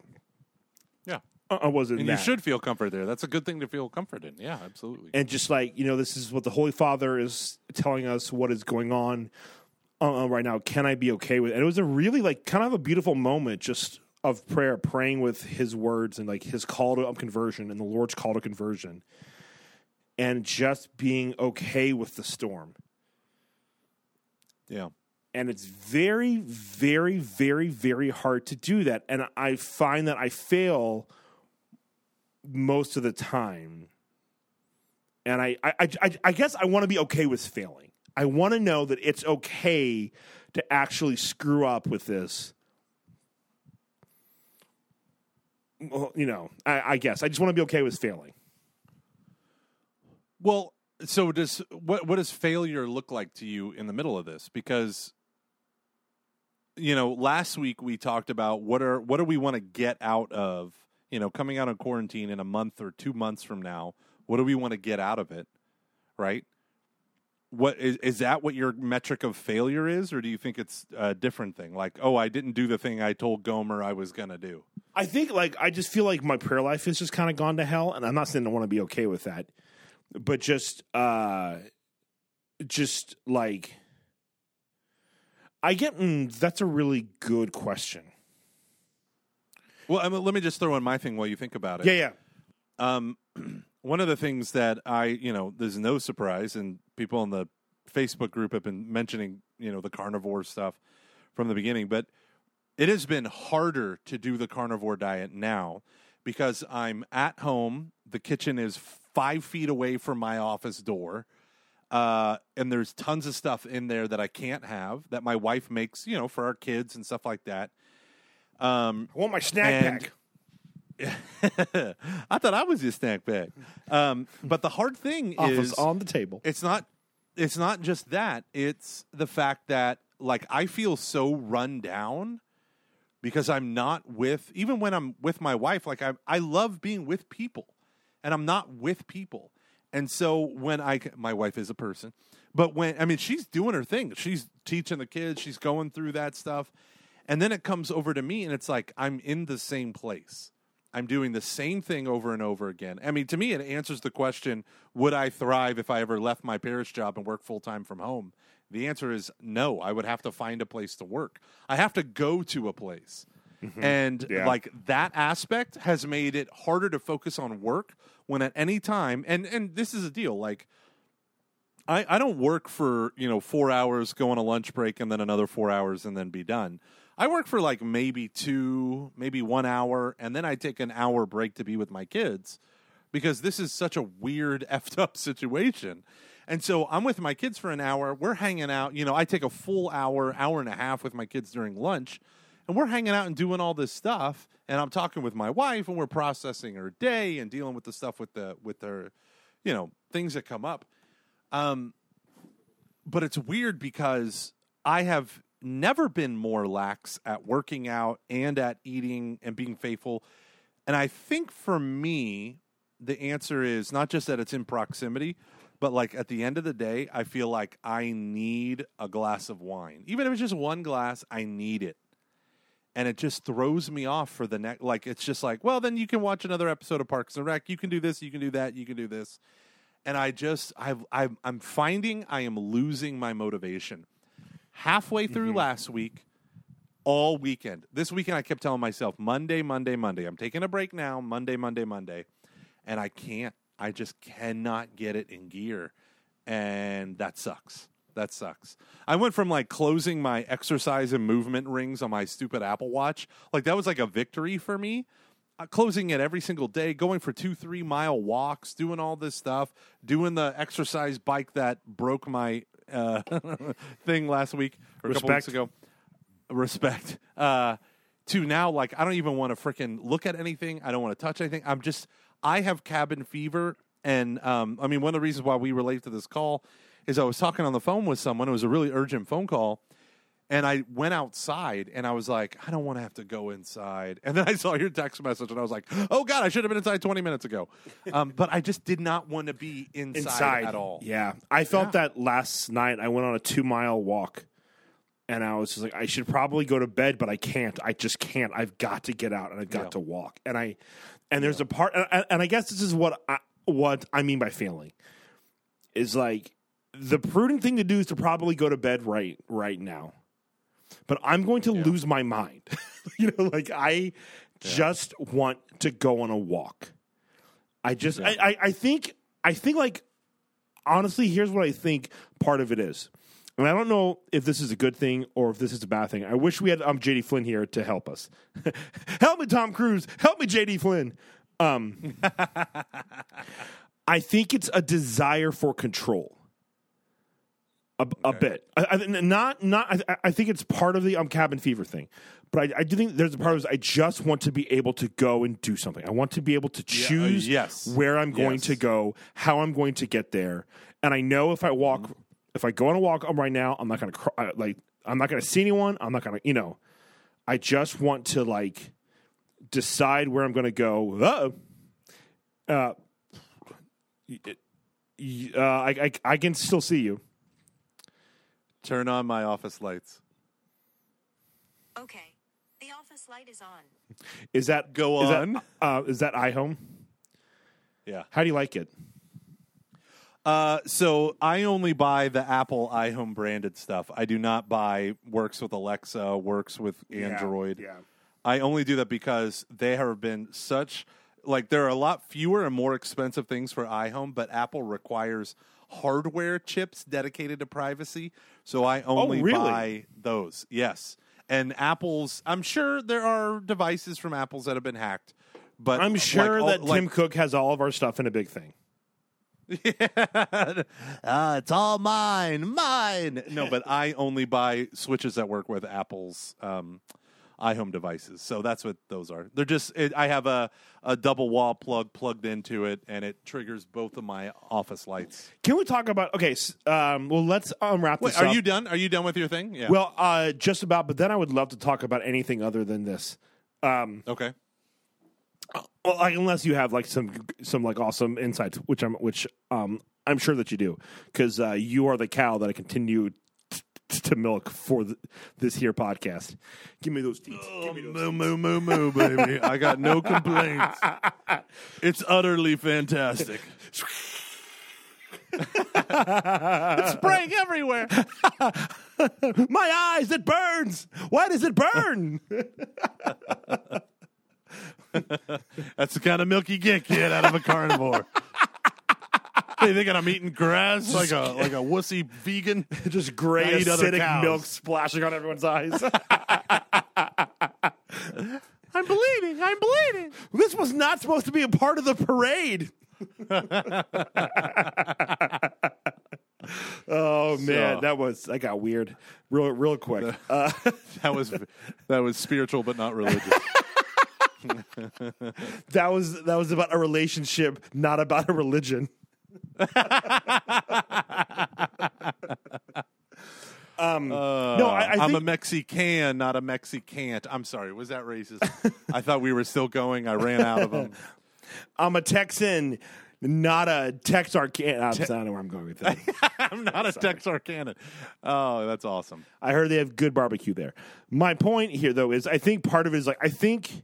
I wasn't. And you should feel comfort there. That's a good thing to feel comfort in. Yeah, absolutely. and just like you know this is what the holy father is telling us what is going on uh, right now can i be okay with it and it was a really like kind of a beautiful moment just of prayer praying with his words and like his call to conversion and the lord's call to conversion and just being okay with the storm yeah. and it's very very very very hard to do that and i find that i fail most of the time. And i i i, I guess i want to be okay with failing. I want to know that it's okay to actually screw up with this. Well, you know i, I guess. I just want to be okay with failing. Well, so does what what does failure look like to you in the middle of this? Because you know, last week we talked about what are what do we want to get out of, you know, coming out of quarantine in a month or 2 months from now. What do we want to get out of it? Right? What is is that what your metric of failure is or do you think it's a different thing? Like, oh, I didn't do the thing I told Gomer I was to do. I think like I just feel like my prayer life has just kind of gone to hell, and I'm not saying I want to be okay with that, but just uh, just like I get mm, that's a really good question. Well, I mean, let me just throw in my thing while you think about it. Yeah, yeah, Um, one of the things that I, you know, there's no surprise, and people in the Facebook group have been mentioning, you know, the carnivore stuff from the beginning, but it has been harder to do the carnivore diet now because I'm at home. The kitchen is five feet away from my office door. Uh, and there's tons of stuff in there that I can't have that my wife makes, you know, for our kids and stuff like that. Um, I want my snack And- pack. I thought I was your snack bag. Um, but the hard thing Office is on the table. it's not it's not just that. It's the fact that like I feel so run down because I'm not with even when I'm with my wife, like I I love being with people. And I'm not with people. And so when I my wife is a person, but when I mean she's doing her thing. She's teaching the kids, she's going through that stuff. And then it comes over to me and it's like I'm in the same place. I'm doing the same thing over and over again. I mean, to me, it answers the question Would I thrive if I ever left my parish job and worked full time from home? The answer is no. I would have to find a place to work. I have to go to a place. Mm-hmm. And Yeah. like that aspect has made it harder to focus on work when at any time, and, and this is a deal, like, I, I don't work for you know four hours, go on a lunch break, and then another four hours, and then be done. I work for like maybe two, maybe one hour, and then I take an hour break to be with my kids because this is such a weird, effed up situation. And so I'm with my kids for an hour. We're hanging out. You know, I take a full hour, hour and a half with my kids during lunch, and we're hanging out and doing all this stuff. And I'm talking with my wife, and we're processing her day and dealing with the stuff with the with her, you know, things that come up. Um, but it's weird because I have never been more lax at working out and at eating and being faithful. And I think for me, the answer is not just that it's in proximity, but like at the end of the day, I feel like I need a glass of wine. Even if it's just one glass, I need it. And it just throws me off for the next. Like, it's just like, well, then you can watch another episode of Parks and Rec. You can do this, you can do that, you can do this. And I just, I've, I've, I'm finding I am losing my motivation. Halfway through last week, all weekend. This weekend, I kept telling myself Monday, Monday, Monday. I'm taking a break now. Monday, Monday, Monday, and I can't. I just cannot get it in gear, and that sucks. That sucks. I went from like closing my exercise and movement rings on my stupid Apple Watch. Like that was like a victory for me. Uh, closing it every single day, going for two, three mile walks, doing all this stuff, doing the exercise bike that broke my uh, thing last week or a couple weeks Respect. ago. Respect uh to now like i don't even want to freaking look at anything. I don't want to touch anything. I'm just i have cabin fever and um i mean one of the reasons why we relate to this call is i was talking on the phone with someone. It was a really urgent phone call and i went outside and i was like i don't want to have to go inside and then i saw your text message and i was like oh god i should have been inside 20 minutes ago um but i just did not want to be inside, inside at all Yeah, I felt Yeah. that last night. I went on a two mile walk, and I was just like, I should probably go to bed, but I can't. I just can't. I've got to get out, and I've got Yeah. to walk. And I, and there's a part, and, and I guess this is what I, what I mean by failing is like the prudent thing to do is to probably go to bed right right now. But I'm going to lose my mind. you know, like I just want to go on a walk. I just I, I, I think I think like honestly, here's what I think part of it is. And I don't know if this is a good thing or if this is a bad thing. I wish we had um, JD Flynn here to help us. help me, Tom Cruise. Help me, JD Flynn. Um, I think it's a desire for control. A, a bit, I, I, not not. I, I think it's part of the um, cabin fever thing, but I, I do think there's a part of this. I just want to be able to go and do something. I want to be able to choose yes. where I'm going Yes. to go, how I'm going to get there, and I know if I walk, Mm-hmm. if I go on a walk um, right now, I'm not going to cry. Like I'm not going to see anyone. I'm not going to, you know. I just want to like decide where I'm going to go. Uh, y- uh, I, I I can still see you. Turn on my office lights Okay. The office light is on. Is that Go is that, on. uh, is that iHome? yeah How do you like it? Uh, so I only buy the Apple iHome branded stuff. I do not buy works with Alexa, works with Android. Yeah. I only do that because they have been such like there are a lot fewer and more expensive things for iHome, but Apple requires hardware chips dedicated to privacy. So I only Oh, really? buy those. Yes. And Apple's I'm sure there are devices from Apple's that have been hacked. But I'm like, sure all- that like- Tim Cook has all of our stuff in a big thing. uh, it's all mine, mine. No, but I only buy switches that work with Apple's um, iHome devices. So that's what those are. They're just it, I have a a double wall plug plugged into it, and it triggers both of my office lights. Can we talk about? Okay, s- um, well, let's unwrap Wait, this are up. you done? Are you done with your thing? Yeah. Well, uh, just about. But then I would love to talk about anything other than this. Um, okay. well, like, unless you have like some some like awesome insights, which I'm which um I'm sure that you do, because uh, you are the cow that I continue to milk for th- this here podcast. Give me those teeth. Give me oh, those Moo moo moo moo, baby. I got no complaints. It's utterly fantastic. it's spraying everywhere. My eyes, it burns. Why does it burn? That's the kind of milk you get, kid, out of a carnivore. They thinking I'm eating grass like a like a wussy vegan? Just gray I eat other acidic cows. milk splashing on everyone's eyes. I'm bleeding. I'm bleeding. this was not supposed to be a part of the parade. Oh man, So- that was that got weird, real real quick. Uh, That was that was spiritual but not religious. that was that was about a relationship, not about a religion. Um, no, I, I'm think a Mexican, not a Mexicant. I'm sorry, was that racist? I thought we were still going. I ran out of them. I'm a Texan, not a Texarkana. I'm I don't know where I'm going with that. I'm not a Texarkana. Oh, that's awesome. I heard they have good barbecue there. My point here, though, is I think part of it is like I think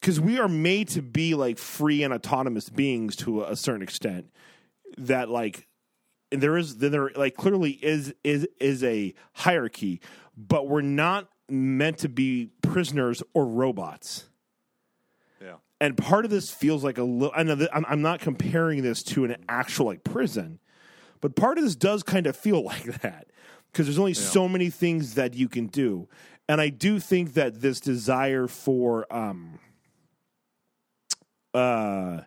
because we are made to be like free and autonomous beings to a, a certain extent. That like there is then there like clearly is is is a hierarchy, but we're not meant to be prisoners or robots. Yeah. And part of this feels like a little. I know that I'm, I'm not comparing this to an actual like prison, but part of this does kind of feel like that because there's only so many things that you can do, and I do think that this desire for um uh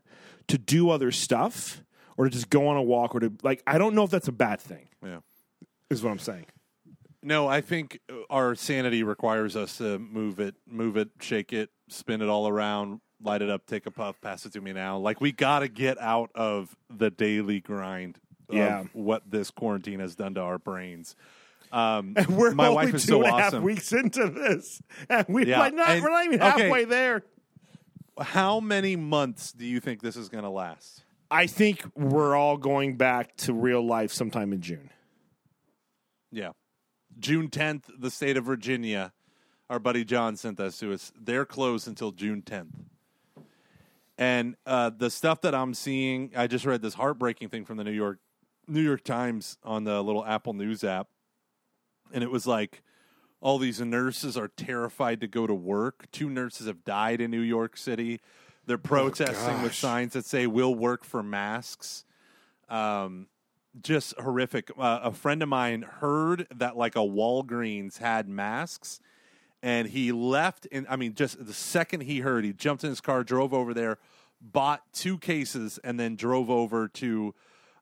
to do other stuff or to just go on a walk or to like I don't know if that's a bad thing. Yeah. Is what I'm saying. No, I think our sanity requires us to move it, move it, shake it, spin it all around, light it up, take a puff, pass it to me now. Like we got to get out of the daily grind of Yeah. what this quarantine has done to our brains. Um, We're my only wife is two so and a half awesome. weeks into this, and we Yeah, not, and- we're not even okay. halfway there. How many months do you think this is going to last? I think we're all going back to real life sometime in June. Yeah. June 10th, the state of Virginia, our buddy John sent us to us. They're closed until June 10th. And uh, the stuff that I'm seeing, I just read this heartbreaking thing from the New York New York Times on the little Apple News app. And it was like all these nurses are terrified to go to work. Two nurses have died in New York City. They're protesting with signs that say "We'll work for masks." Um, just horrific. Uh, a friend of mine heard that like a Walgreens had masks, and he left. And I mean, just the second he heard, he jumped in his car, drove over there, bought two cases, and then drove over to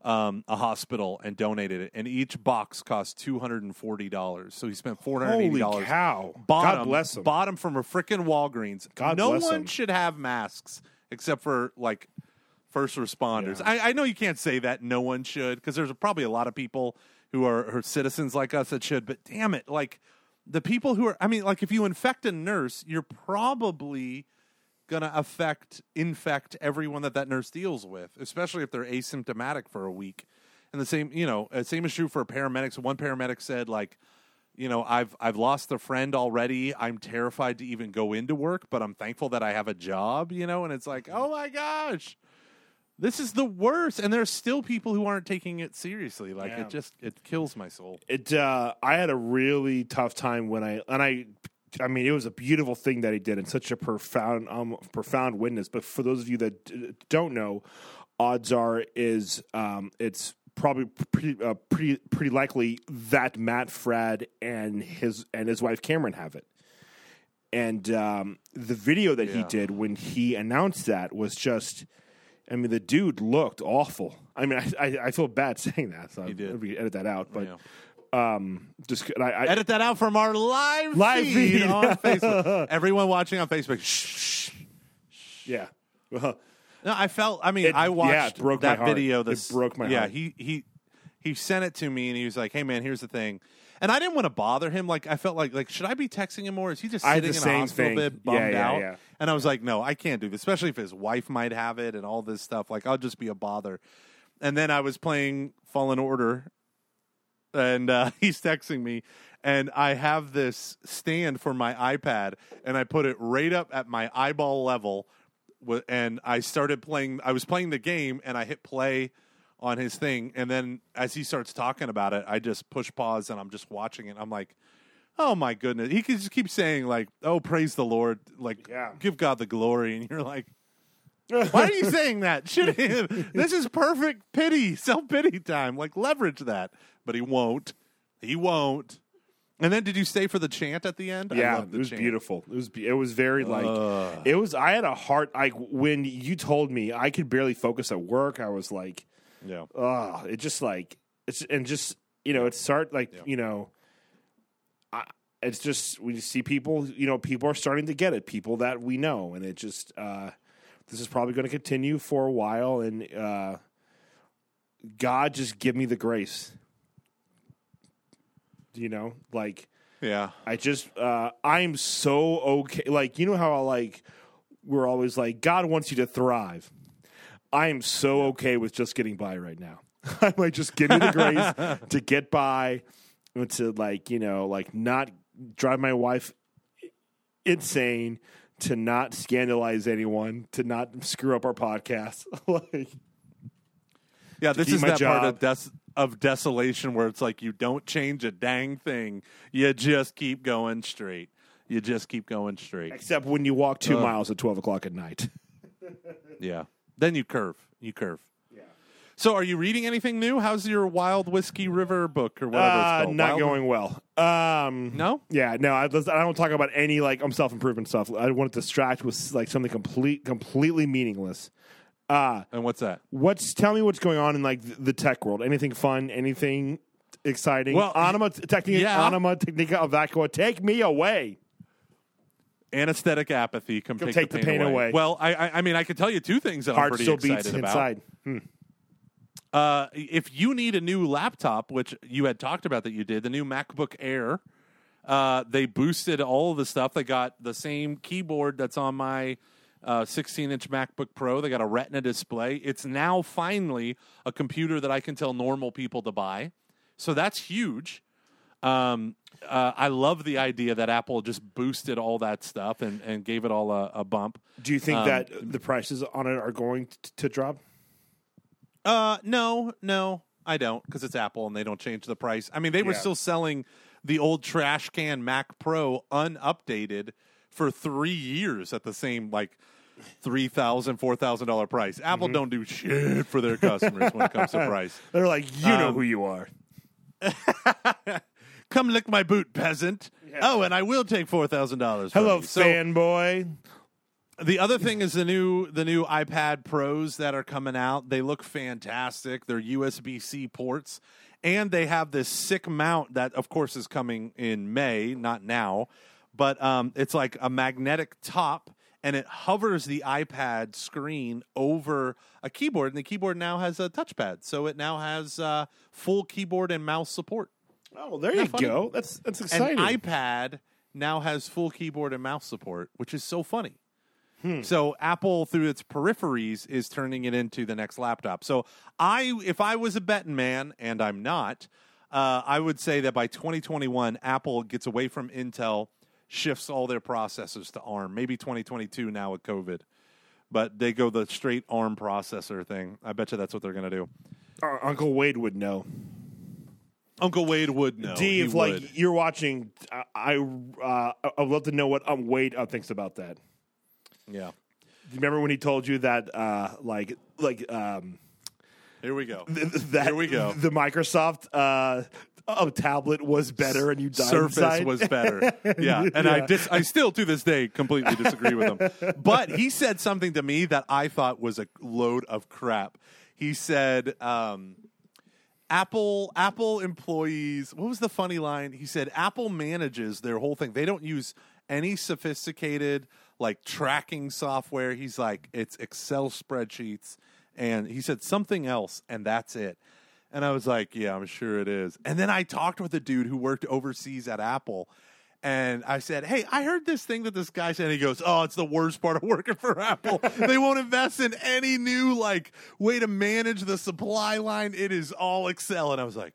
um, a hospital and donated it. And each box cost two hundred and forty dollars. So he spent four hundred eighty Holy dollars. cow! Bought God bless him. Bought them from a freaking Walgreens. God no bless one 'em. should have masks except for like first responders. I, I know you can't say that no one should because there's probably a lot of people who are, who are citizens like us that should. But damn it, like the people who are. I mean, like if you infect a nurse, you're probably gonna affect infect everyone that that nurse deals with, especially if they're asymptomatic for a week. And the same, you know, uh, same is true for paramedics. One paramedic said, like, you know, I've I've lost a friend already. I'm terrified to even go into work, but I'm thankful that I have a job. You know, and it's like, oh my gosh, this is the worst. And there's still people who aren't taking it seriously. Like Yeah. it just it kills my soul. it uh, I had a really tough time when I and I I mean it was a beautiful thing that he did and such a profound um profound witness. But for those of you that d- don't know odds are is um it's probably pretty uh, pretty pretty likely that Matt Fradd and his and his wife Cameron have it. And um, the video that he did when he announced that was just I mean the dude looked awful. I mean I I, I feel bad saying that so maybe edit that out but Yeah. Um just I, I Edit that out from our live Live feed, feed. on Facebook. Everyone watching on Facebook. Shh. yeah well No, I felt. I mean, It- I yeah, watched it my that video. It This broke my yeah, heart. he he he sent it to me, and he was like, "Hey, man, here's the thing." And I didn't want to bother him. Like, I felt like like should I be texting him more? Is he just sitting in a hospital thing. bed, Yeah, bummed yeah, out? yeah. And I was like, no, I can't do this, especially if his wife might have it and all this stuff. Like, I'll just be a bother. And then I was playing Fallen Order, and uh, he's texting me, and I have this stand for my iPad, and I put it right up at my eyeball level, and I started playing. I was playing the game, and I hit play on his thing, and then as he starts talking about it, I just push pause, and I'm just watching it. I'm like. Oh my goodness! He could just keep saying like, "Oh, praise the Lord!" Like, Yeah. give God the glory, and you're like, why are you saying that? Should this is perfect pity, self pity time. Like leverage that, but he won't. He won't. And then, did you stay for the chant at the end? I yeah, loved it was chant. beautiful. It was it was very like it was. I had a heart like when you told me I could barely focus at work. I was like, Yeah, oh, it just like it's and just you know, it's start like you know, I, it's just we just see people. You know, people are starting to get it. People that we know, and it just uh, this is probably going to continue for a while. And uh, God, just give me the grace. You know, like Yeah. I just uh I'm so okay like you know how I like we're always like God wants you to thrive. I am so okay with just getting by right now. I might just give me the grace to get by and to like, you know, like not drive my wife insane, to not scandalize anyone, to not screw up our podcast. like Yeah, this is that part of des- of desolation where it's like you don't change a dang thing. You just keep going straight. You just keep going straight. except when you walk two Ugh. miles at twelve o'clock at night. Yeah. Then you curve. You curve. Yeah. So, are you reading anything new? How's your Wild Whiskey River book or whatever Uh, it's called? not Wild- going well. Um, No? Yeah, no. I, I don't talk about any like um, self improvement stuff. I want to distract with like something complete, completely meaningless. Uh And what's that? what's tell me what's going on in like the tech world? Anything fun? Anything exciting? Well, Anima Technica, yeah. Anima Technica Vacua, take me away. Anesthetic apathy. Come, Come take, the pain, away. Well, I, I, I mean, I could tell you two things that I'm pretty still excited beats about. inside. Uh, if you need a new laptop, which you had talked about that you did, the new MacBook Air, uh, they boosted all of the stuff. They got the same keyboard that's on my 16 inch MacBook Pro. They got a Retina display. It's now finally a computer that I can tell normal people to buy. So that's huge. Um, uh, I love the idea that Apple just boosted all that stuff and, and gave it all a, a bump. Do you think Um, that the prices on it are going t- to drop? Uh, no, no, I don't, because it's Apple and they don't change the price. I mean, they were Yeah. still selling the old trash can Mac Pro unupdated for three years at the same like three thousand, four thousand dollar price. Apple Mm-hmm. don't do shit for their customers when it comes to price. They're like, you know Um, who you are. Come lick my boot, peasant. Oh, and I will take four thousand dollars. Hello, So, fanboy. The other thing is the new the new iPad Pros that are coming out. They look fantastic. They're USB C ports, and they have this sick mount that, of course, is coming in May, not now. But um, it's like a magnetic top, and it hovers the iPad screen over a keyboard, and the keyboard now has a touchpad, so it now has uh, full keyboard and mouse support. Oh, there you go. That's that's An exciting. iPad now has full keyboard and mouse support, which is so funny. Hmm. So Apple, through its peripheries, is turning it into the next laptop. So I, if I was a betting man, and I'm not, uh, I would say that by 2021, Apple gets away from Intel, shifts all their processors to ARM. Maybe 2022 now with COVID, but they go the straight ARM processor thing. I bet you that's what they're going to do. Our Uncle Wade would know. Uncle Wade would know. D, if like would. you're watching, I I, uh, I would love to know what um, Wade uh, thinks about that. yeah. Do you remember when he told you that, uh, like, like um, Here we go. th- that Here we go. The Microsoft uh, uh, tablet was better, and you died Surface inside? was better. Yeah, and I Yeah. dis- I still to this day completely disagree with him. But he said something to me that I thought was a load of crap. He said, um, "Apple Apple employees." What was the funny line? He said, "Apple manages their whole thing. They don't use any sophisticated like tracking software." He's like, "It's Excel spreadsheets." And he said something else, and that's it. And I was like, yeah, I'm sure it is. And then I talked with a dude who worked overseas at Apple. And I said, hey, I heard this thing that this guy said. And he goes, oh, it's the worst part of working for Apple. they won't invest in any new like way to manage the supply line. It is all Excel. And I was like,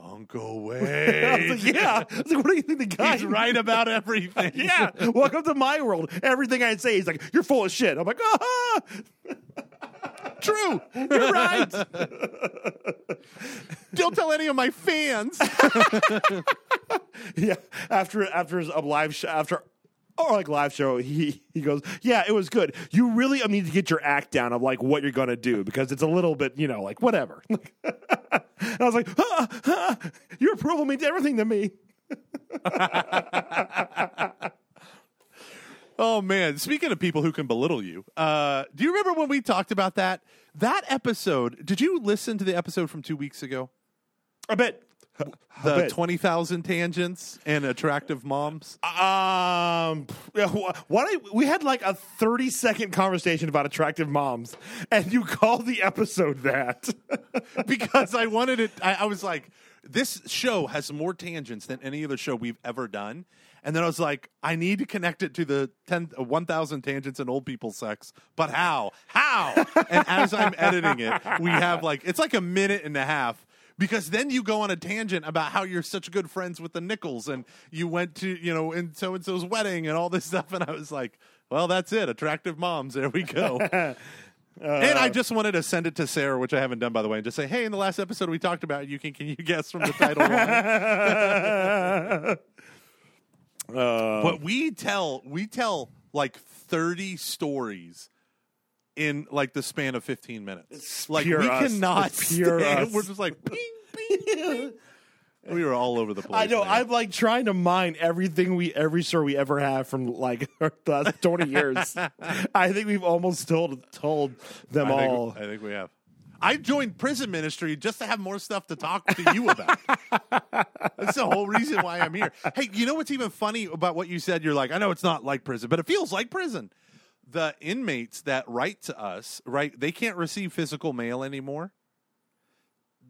Uncle I was like, yeah. I was like, what do you think the guy? He's right about everything. Yeah, welcome to my world. Everything I say, he's like, "You're full of shit." I'm like, "Ah, True. you're right." Don't tell any of my fans. yeah. After after a live show, after or like live show, he he goes, "Yeah, it was good. You really need to get your act down of like what you're gonna do because it's a little bit, you know, like whatever." and I was like, ah, ah, "Your approval means everything to me." Oh man! Speaking of people who can belittle you, uh, do you remember when we talked about that? That episode. Did you listen to the episode from two weeks ago? A bit. The bit. twenty thousand tangents and attractive moms. Um, what I, we had like a thirty second conversation about attractive moms, and you called the episode that. because I wanted it. I, I was like, this show has more tangents than any other show we've ever done. And then I was like, I need to connect it to the 10, uh, 1,000 tangents and old people sex. But how? How? and as I'm editing it, we have like, it's like a minute and a half. Because then you go on a tangent about how you're such good friends with the Nichols and you went to, you know, in so and so's wedding and all this stuff. And I was like, well, that's it. Attractive moms. There we go. and I just wanted to send it to Sarah, which I haven't done by the way, and just say, "Hey, in the last episode we talked about you can can you guess from the title line?" but we tell we tell like thirty stories in like the span of fifteen minutes. like pure we us. cannot It's pure stand- us. We're just like ping, ping, ping. We were all over the place. I know. man. I'm like trying to mine everything we, every story we ever have from like the last 20 years. I think we've almost told told them I think, all. I think we have. I joined prison ministry just to have more stuff to talk to you about. That's the whole reason why I'm here. Hey, you know what's even funny about what you said? You're like, I know it's not like prison, but it feels like prison. The inmates that write to us, right? They can't receive physical mail anymore.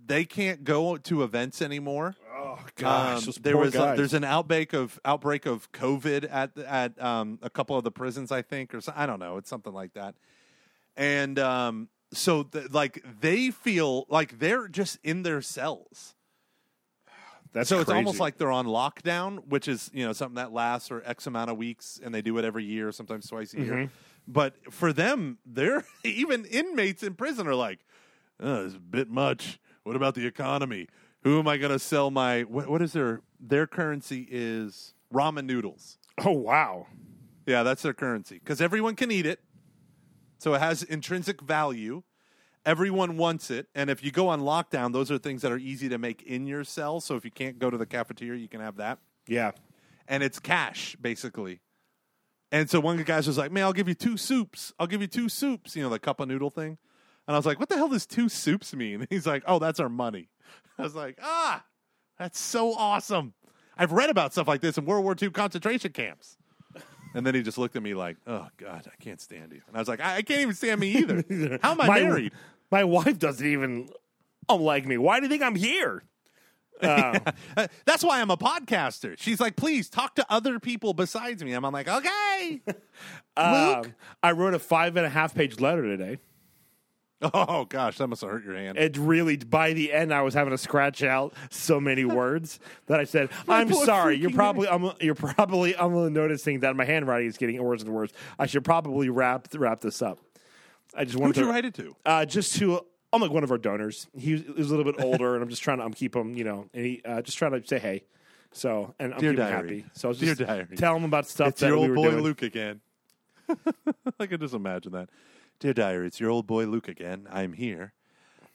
They can't go to events anymore. oh gosh, Um, there was a, there's an outbreak of outbreak of COVID at at um, a couple of the prisons, I think, or so, I don't know. It's something like that. And um, so, th- like, they feel like they're just in their cells. That's so it's almost like they're on lockdown, which is you know something that lasts for X amount of weeks, and they do it every year, sometimes twice a year. Mm-hmm. But for them, they're even inmates in prison are like, oh, it's a bit much. What about the economy? Who am I going to sell my? What, what is their their currency? Is ramen noodles? oh wow. Yeah, that's their currency because everyone can eat it, so it has intrinsic value. Everyone wants it, and if you go on lockdown, those are things that are easy to make in your cell. So if you can't go to the cafeteria, you can have that Yeah. and it's cash basically. And so one of the guys was like, "Man, I'll give you two soups. I'll give you two soups." You know, the cup of noodle thing. And I was like, "What the hell does two soups mean?" he's like, "Oh, that's our money." I was like, "Ah, that's so awesome." I've read about stuff like this in World War II concentration camps. And then he just looked at me like, "Oh God, I can't stand you." And I was like, "I, I can't even stand me either. How am I my, married?" My wife doesn't even like me. Why do you think I'm here? Uh, Uh, That's why I'm a podcaster. She's like, "Please talk to other people besides me." I'm, I'm like, "Okay." um, I wrote a five and a half page letter today. Oh gosh, that must have hurt your hand. It really, by the end, I was having to scratch out so many words that I said, "I'm sorry." You're probably, I'm, you're probably, I'm noticing that my handwriting is getting worse and worse. I should probably wrap wrap this up. I just Who'd wanted you to write it to? uh, just to I'm like one of our donors. He was, he was a little bit older, and I'm just trying to I'm keep him, you know, and he uh, just trying to say hey. So and I'm Dear keeping him diary. happy. So I was Dear just diary. tell him about stuff It's that your we old were boy doing. Luke again. I can just imagine that. Dear diary, it's your old boy Luke again. I'm here.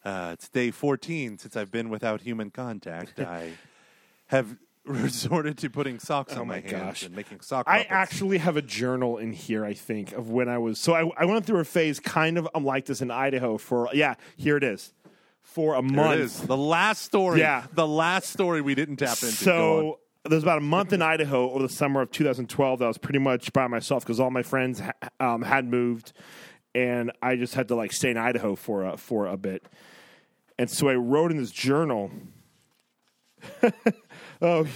Uh, it's day 14 since I've been without human contact. I have resorted to putting socks Oh on my, my hands gosh. and making sock I actually have a journal in here. I think of when I was so I, I went through a phase kind of I'm like this in Idaho for yeah here it is for a There month. it is. The last story. Yeah. The last story we didn't tap into. So there was about a month in Idaho over the summer of 2012 that I was pretty much by myself because all my friends ha- um, had moved, and I just had to like stay in Idaho for a, for a bit. And so I wrote in this journal. oh,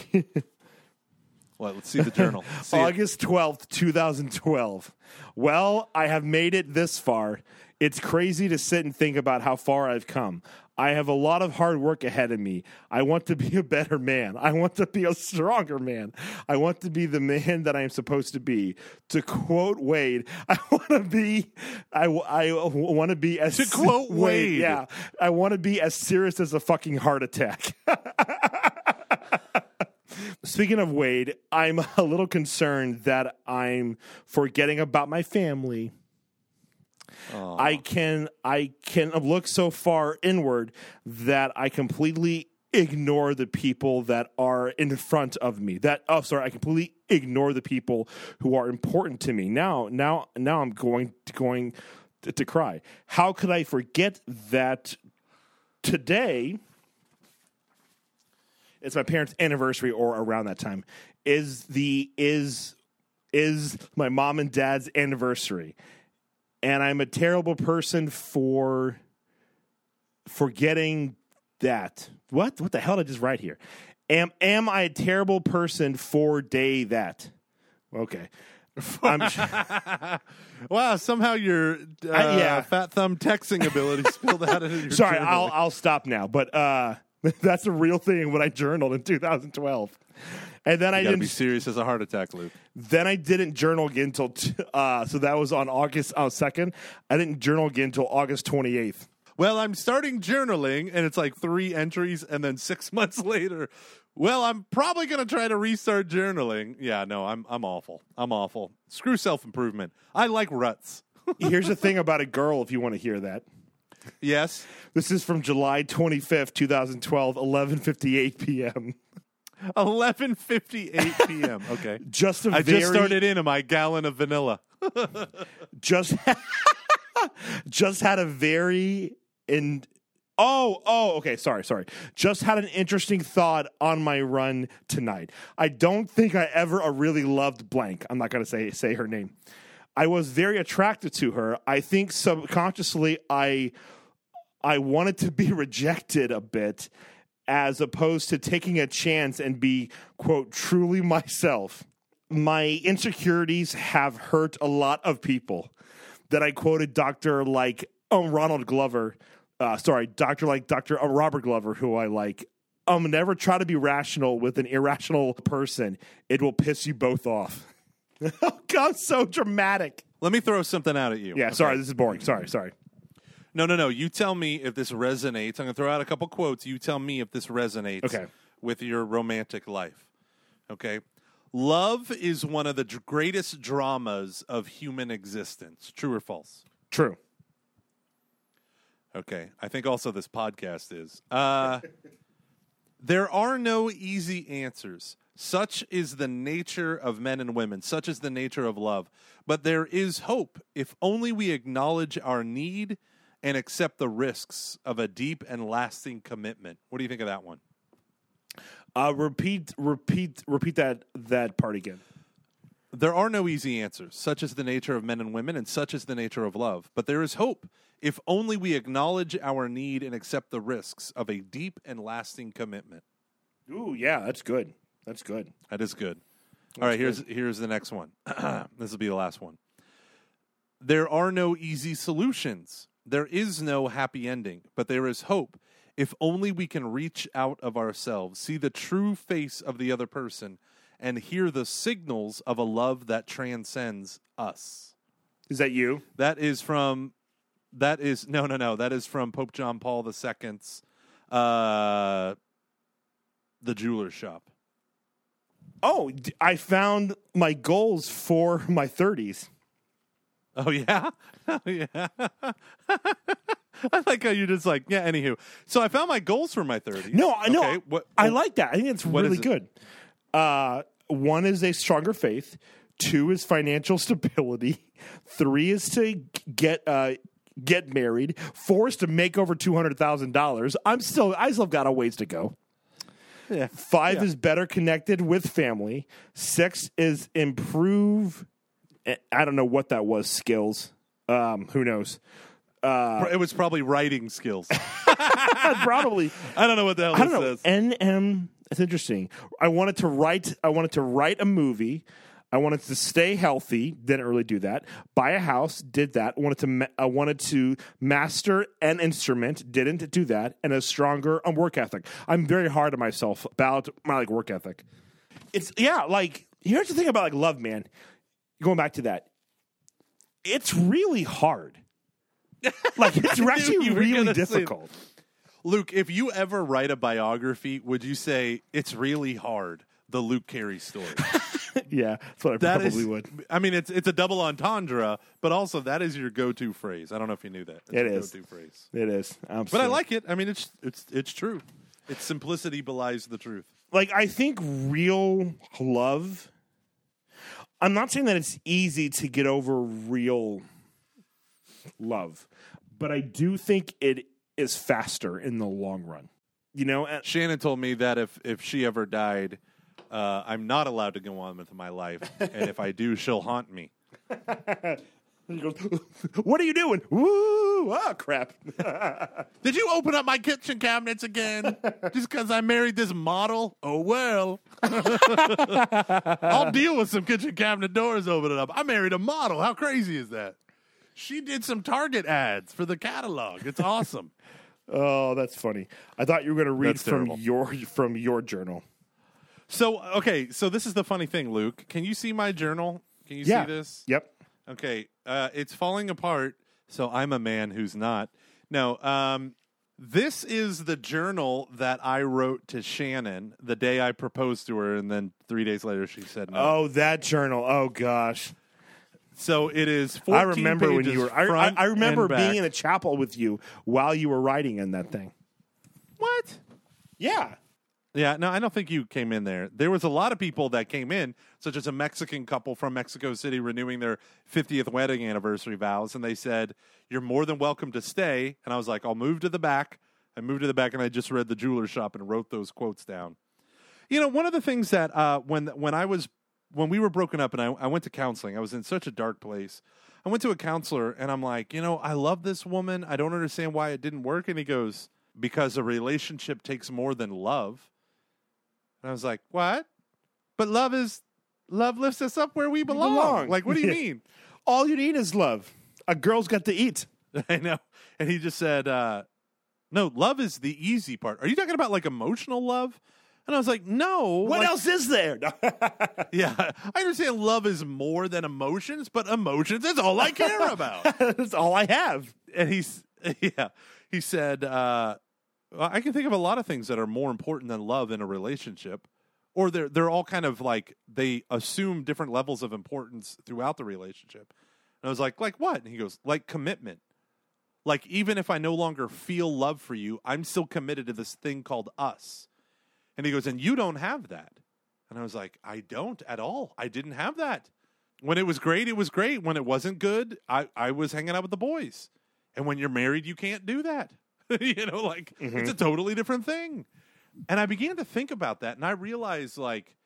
Well, let's see the journal. See. August 12th, 2012. Well, I have made it this far. It's crazy to sit and think about how far I've come. I have a lot of hard work ahead of me. I want to be a better man. I want to be a stronger man. I want to be the man that I am supposed to be. To quote Wade, I want to be I, I want to be as To quote Wade. yeah. I want to be as serious as a fucking heart attack. Speaking of Wade, I'm a little concerned that I'm forgetting about my family. I can I can look so far inward that I completely ignore the people that are in front of me. That oh sorry, I completely ignore the people who are important to me. Now now now I'm going to, going to, to cry. How could I forget that today it's my parents' anniversary or around that time. Is the is is my mom and dad's anniversary, and I'm a terrible person for forgetting that. What what the hell did I just write here? Am am I a terrible person for day that? Okay. Wow, somehow your uh, yeah. fat thumb texting ability spilled out into your sorry, journal. I'll I'll stop now. But uh, that's a real thing when I journaled in 2012, and then I You gotta didn't. be serious as a heart attack, Luke. then I didn't journal again until t- uh, so that was on August uh, second. I didn't journal again until August 28th. Well, I'm starting journaling, and it's like three entries, and then six months later, well, I'm probably going to try to restart journaling. Yeah, no, I'm I'm awful. I'm awful. Screw self improvement. I like ruts. Here's the thing about a girl, if you want to hear that. Yes, This is from July 25th, 2012, 11:58 p.m. 11:58 p.m. Okay, Just a I very, just started into my gallon of vanilla. just just had a very in oh oh okay sorry sorry. Just had an interesting thought on my run tonight. I don't think i ever really loved blank. I'm not going to say say her name. I was very attracted to her. I think subconsciously i i wanted to be rejected a bit as opposed to taking a chance and be quote truly myself my insecurities have hurt a lot of people that I quoted Doctor like um, Ronald Glover, uh, sorry, Doctor like Doctor uh, Robert Glover, who I like. Um, never try to be rational with an irrational person; it will piss you both off. oh God, so dramatic. Let me throw something out at you. Yeah, okay? sorry, this is boring. Sorry, sorry. No, no, no. You tell me if this resonates. I'm going to throw out a couple quotes. You tell me if this resonates Okay. with your romantic life. Okay. Love is one of the greatest dramas of human existence. True or false? True. Okay. I think also this podcast is. Uh, there are no easy answers. Such is the nature of men and women. Such is the nature of love. But there is hope if only we acknowledge our need and accept the risks of a deep and lasting commitment. What do you think of that one? Uh, repeat, repeat, repeat that that part again. There are no easy answers. Such is the nature of men and women, and such is the nature of love. But there is hope if only we acknowledge our need and accept the risks of a deep and lasting commitment. Ooh, yeah, that's good. That's good. That is good. All right, here's here's the next one. this will be the last one. There are no easy solutions. There is no happy ending, but there is hope if only we can reach out of ourselves, see the true face of the other person, and hear the signals of a love that transcends us. Is that you? That is from that is no no no that is from Pope John Paul II's uh the jeweler's shop. Oh, I found my goals for my 30s. Oh yeah, oh yeah. I like how you're just like yeah. Anywho, so I found my goals for my 30s. No, I know. Okay, what, I like that. I think it's really good. Uh, one is a stronger faith. Two is financial stability. Three is to get uh, get married. Four is to make over two hundred thousand dollars. I'm still I still got a ways to go. Yeah. Five Yeah. is better connected with family. Six is improve. I don't know what that was. Skills. Um, who knows? Uh, It was probably writing skills. Probably. I don't know what the hell I don't know. says. NM. It's interesting. I wanted to write. I wanted to write a movie. I wanted to stay healthy. Didn't really do that. Buy a house. Did that. I wanted to. ma- I wanted to master an instrument. Didn't do that. And a stronger um, work ethic. I'm very hard on myself about my like work ethic. It's yeah. Like here's the thing about like love, man. Going back to that, it's really hard. Like it's actually really difficult. Luke, if you ever write a biography, would you say it's really hard? The Luke Carey story. Yeah, that's what I That probably is, would. I mean, it's it's a double entendre, but also that is your go-to phrase. I don't know if you knew that. It's It is. go-to phrase. It is. But I like it. I mean, it's it's it's true. Its simplicity belies the truth. like I think real love. I'm not saying that it's easy to get over real love, but I do think it is faster in the long run. You know, and- Shannon told me that if if she ever died, uh, I'm not allowed to go on with my life, and if I do, she'll haunt me. he goes, "What are you doing?" Woo! Ah, crap. Did you open up my kitchen cabinets again just because I married this model? Oh well, I'll deal with some kitchen cabinet doors opening up. I married a model. How crazy is that? She did some Target ads for the catalog. It's awesome. oh, that's funny. I thought you were going to read That's from terrible. your from your journal. So okay, so this is the funny thing, Luke. Can you see my journal? Can you yeah. see this? Yep. Okay, uh, it's falling apart. So I'm a man who's not. No, um, this is the journal that I wrote to Shannon the day I proposed to her, and then three days later she said no. Oh, that journal. Oh gosh. So it is. 14 I remember when you were. I, I, I remember being in a chapel with you while you were writing in that thing. what? Yeah. Yeah, no, I don't think you came in there. There was a lot of people that came in, such as a Mexican couple from Mexico City renewing their 50th wedding anniversary vows, and they said, You're more than welcome to stay. And I was like, I'll move to the back. I moved to the back and I just read the jeweler shop and wrote those quotes down. You know, one of the things that uh, when when I was when we were broken up and I, I went to counseling, I was in such a dark place. I went to a counselor and I'm like, you know, I love this woman. I don't understand why it didn't work. And he goes, because a relationship takes more than love. And I was like, what? But love is love lifts us up where we belong. belong. Like, what do you mean? All you need is love. A girl's got to eat. I know. And he just said, uh, no, love is the easy part. Are you talking about like emotional love? And I was like, no. What like- else is there? Yeah, I understand love is more than emotions, but emotions is all I care about. That's all I have. and he's, yeah, he said, uh, I can think of a lot of things that are more important than love in a relationship, or they're they're all kind of like they assume different levels of importance throughout the relationship. And I was like, like what? And he goes, like commitment. Like even if I no longer feel love for you, I'm still committed to this thing called us. And he goes, and you don't have that. And I was like, I don't at all. I didn't have that. When it was great, it was great. When it wasn't good, I, I was hanging out with the boys. And when you're married, you can't do that. you know, like it's mm-hmm. a totally different thing. And I began to think about that and I realized like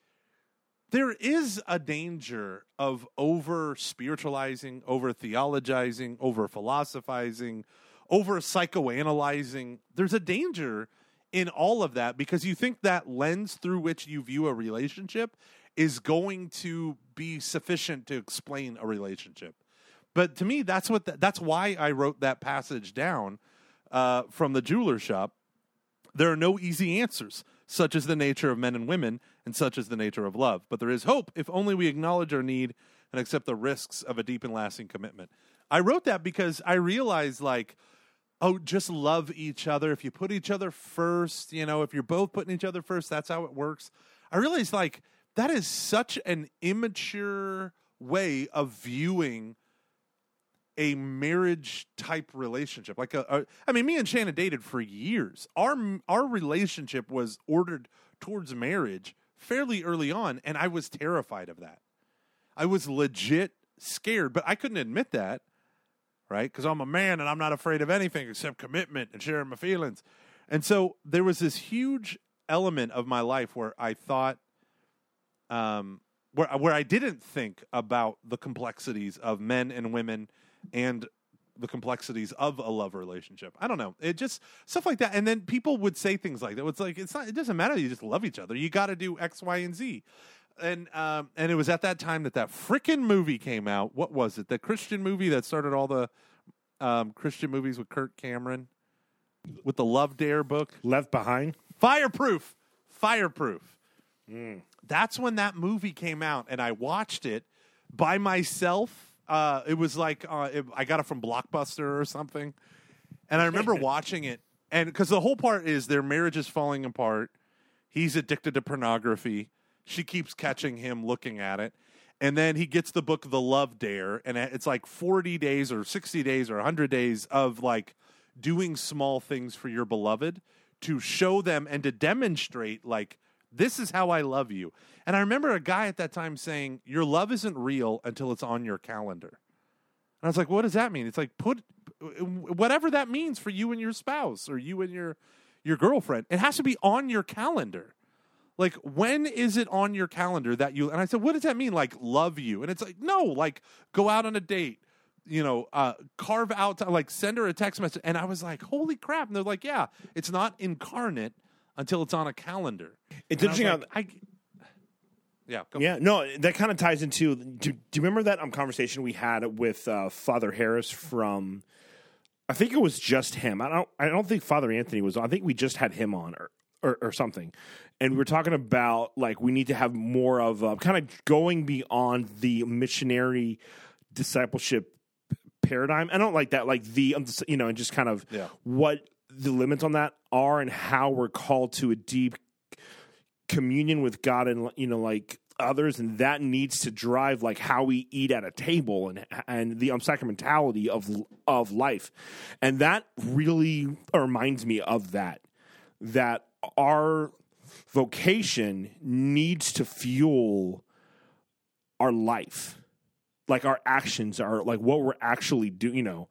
there is a danger of over spiritualizing, over theologizing, over philosophizing, over psychoanalyzing. There's a danger in all of that because you think that lens through which you view a relationship is going to be sufficient to explain a relationship. But to me, that's what the, that's why I wrote that passage down uh, from the jeweler shop. There are no easy answers. Such as the nature of men and women, and such as the nature of love. But there is hope if only we acknowledge our need and accept the risks of a deep and lasting commitment. I wrote that because I realized, like, oh, just love each other. If you put each other first, you know, if you're both putting each other first, that's how it works. I realized, like, that is such an immature way of viewing a marriage type relationship like a, a i mean me and shannon dated for years. Our our relationship was ordered towards marriage fairly early on and i was terrified of that. I was legit scared but i couldn't admit that right? Because i'm a man and i'm not afraid of anything except commitment and sharing my feelings. And so there was this huge element of my life where i thought um where where I didn't think about the complexities of men and women and the complexities of a love relationship. I don't know. It just stuff like that. And then people would say things like that. It's like it's not it doesn't matter you just love each other. You got to do X, Y, and Z. And um and it was at that time that that frickin' movie came out. What was it? The Christian movie that started all the um Christian movies with Kirk Cameron with the Love Dare book. Left behind. Fireproof. Fireproof. That's when that movie came out, and I watched it by myself. Uh, it was like uh, it, I got it from Blockbuster or something, and I remember watching it, and because the whole part is their marriage is falling apart. He's addicted to pornography. She keeps catching him looking at it. And then he gets the book The Love Dare, and it's like 40 days or 60 days or 100 days of like doing small things for your beloved to show them and to demonstrate, like, this is how I love you. And I remember a guy at that time saying, Your love isn't real until it's on your calendar. And I was like, What does that mean? It's like, put whatever that means for you and your spouse or you and your your girlfriend. It has to be on your calendar. Like, when is it on your calendar that you? And I said, what does that mean? Like, love you? And it's like, no, like, go out on a date. You know, uh, carve out, like, send her a text message. And I was like, holy crap. And they're like, yeah, it's not incarnate until it's on a calendar. It's And I interesting how- like, I, yeah, go. Yeah, no, that kind of ties into. Do, do you remember that um, conversation we had with uh, Father Harris from? I think it was just him. I don't. I don't think Father Anthony was. on. I think we just had him on or or, or something, and we were talking about like we need to have more of a, kind of going beyond the missionary discipleship paradigm. I don't like that. Like the um, you know, and just kind of Yeah. what the limits on that are and how we're called to a deep communion with God and you know like others and that needs to drive like how we eat at a table and and the um, sacramentality of of life. And that really reminds me of that that our vocation needs to fuel our life. Like our actions are like what we're actually doing you know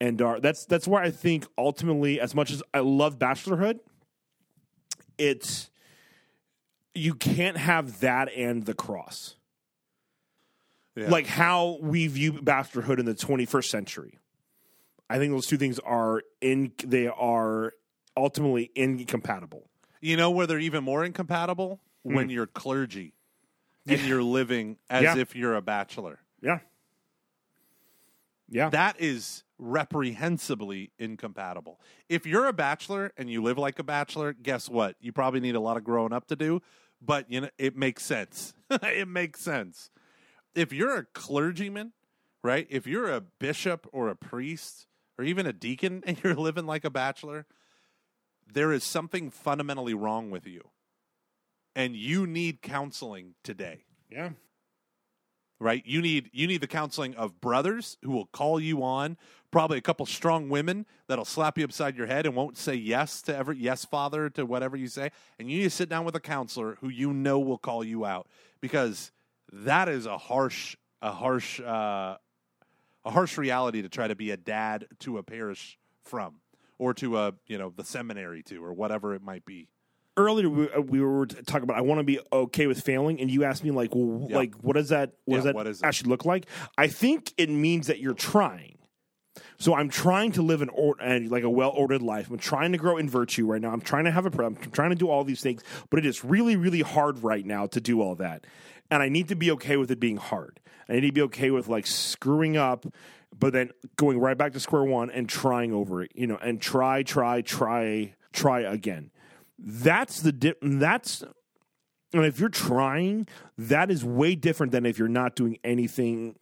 and our that's that's where i think ultimately as much as i love bachelorhood it's you can't have that and the cross Yeah. like how we view bachelorhood in the 21st century i think those two things are in they are ultimately incompatible You know where they're even more incompatible? Hmm. When you're clergy and you're living as. Yeah. if you're a bachelor. yeah yeah That is reprehensibly incompatible. If you're a bachelor and you live like a bachelor, guess what? You probably need a lot of growing up to do, but you know it makes sense. it makes sense. If you're a clergyman, right? If you're a bishop or a priest or even a deacon and you're living like a bachelor, there is something fundamentally wrong with you. And you need counseling today yeah right? You need you need the counseling of brothers who will call you on probably a couple strong women that'll slap you upside your head and won't say yes to every yes father to whatever you say. And you need to sit down with a counselor who you know will call you out because that is a harsh a harsh uh, a harsh reality to try to be a dad to a parish from or to a you know the seminary to or whatever it might be earlier we, uh, we were talking about I want to be okay with failing, and you asked me like, well, Yeah. like what does that what Yeah, does that what is it? actually look like? I think it means that you're trying. So I'm trying to live an or, and like a well ordered life. I'm trying to grow in virtue right now. I'm trying to have a prayer. I'm trying to do all these things, but it is really really hard right now to do all that, and I need to be okay with it being hard. I need to be okay with like screwing up. But then going right back to square one and trying over it, you know, and try, try, try, try again that's the di- that's and if you're trying that is way different than if you're not doing anything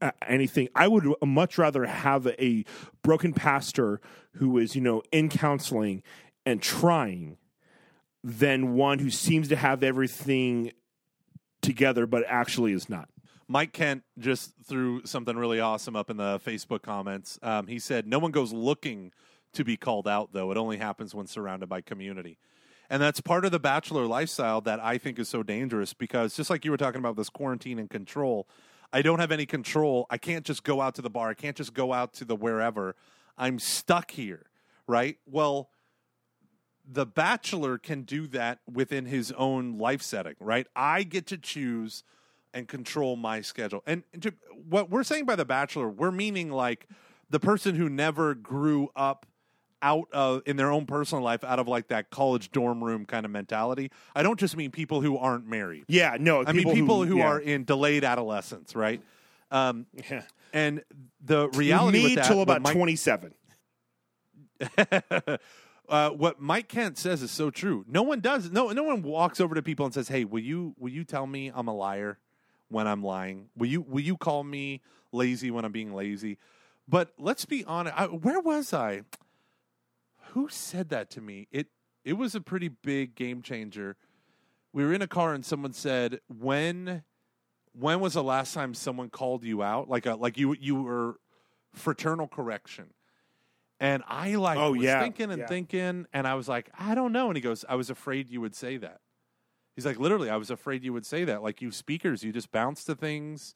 uh, anything i would much rather have a broken pastor who is you know in counseling and trying than one who seems to have everything together but actually is not Mike Kent just threw something really awesome up in the Facebook comments. Um, he said, No one goes looking to be called out, though. It only happens when surrounded by community. And that's part of the bachelor lifestyle that I think is so dangerous because just like you were talking about this quarantine and control, I don't have any control. I can't just go out to the bar. I can't just go out to the wherever. I'm stuck here, right? Well, the bachelor can do that within his own life setting, right? I get to choose and control my schedule. And to, what we're saying by the bachelor, we're meaning like the person who never grew up out of in their own personal life out of like that college dorm room kind of mentality. I don't just mean people who aren't married. yeah no I mean people who, yeah. are in delayed adolescence, right? Um, yeah. and the reality me with that, till about Mike- 27 uh, what Mike Kent says is so true. No one does. No, no one walks over to people and says, "Hey, will you will you tell me I'm a liar when I'm lying? Will you will you call me lazy when I'm being lazy?" But let's be honest. I, where was I? Who said that to me? It it was a pretty big game changer. We were in a car and someone said, "When when was the last time someone called you out? Like a like you you were fraternal correction." And I like Oh, was yeah, thinking and yeah. thinking, and I was like, I don't know. And he goes, I was afraid you would say that. He's like, literally, I was afraid you would say that. Like you speakers, you just bounce to things,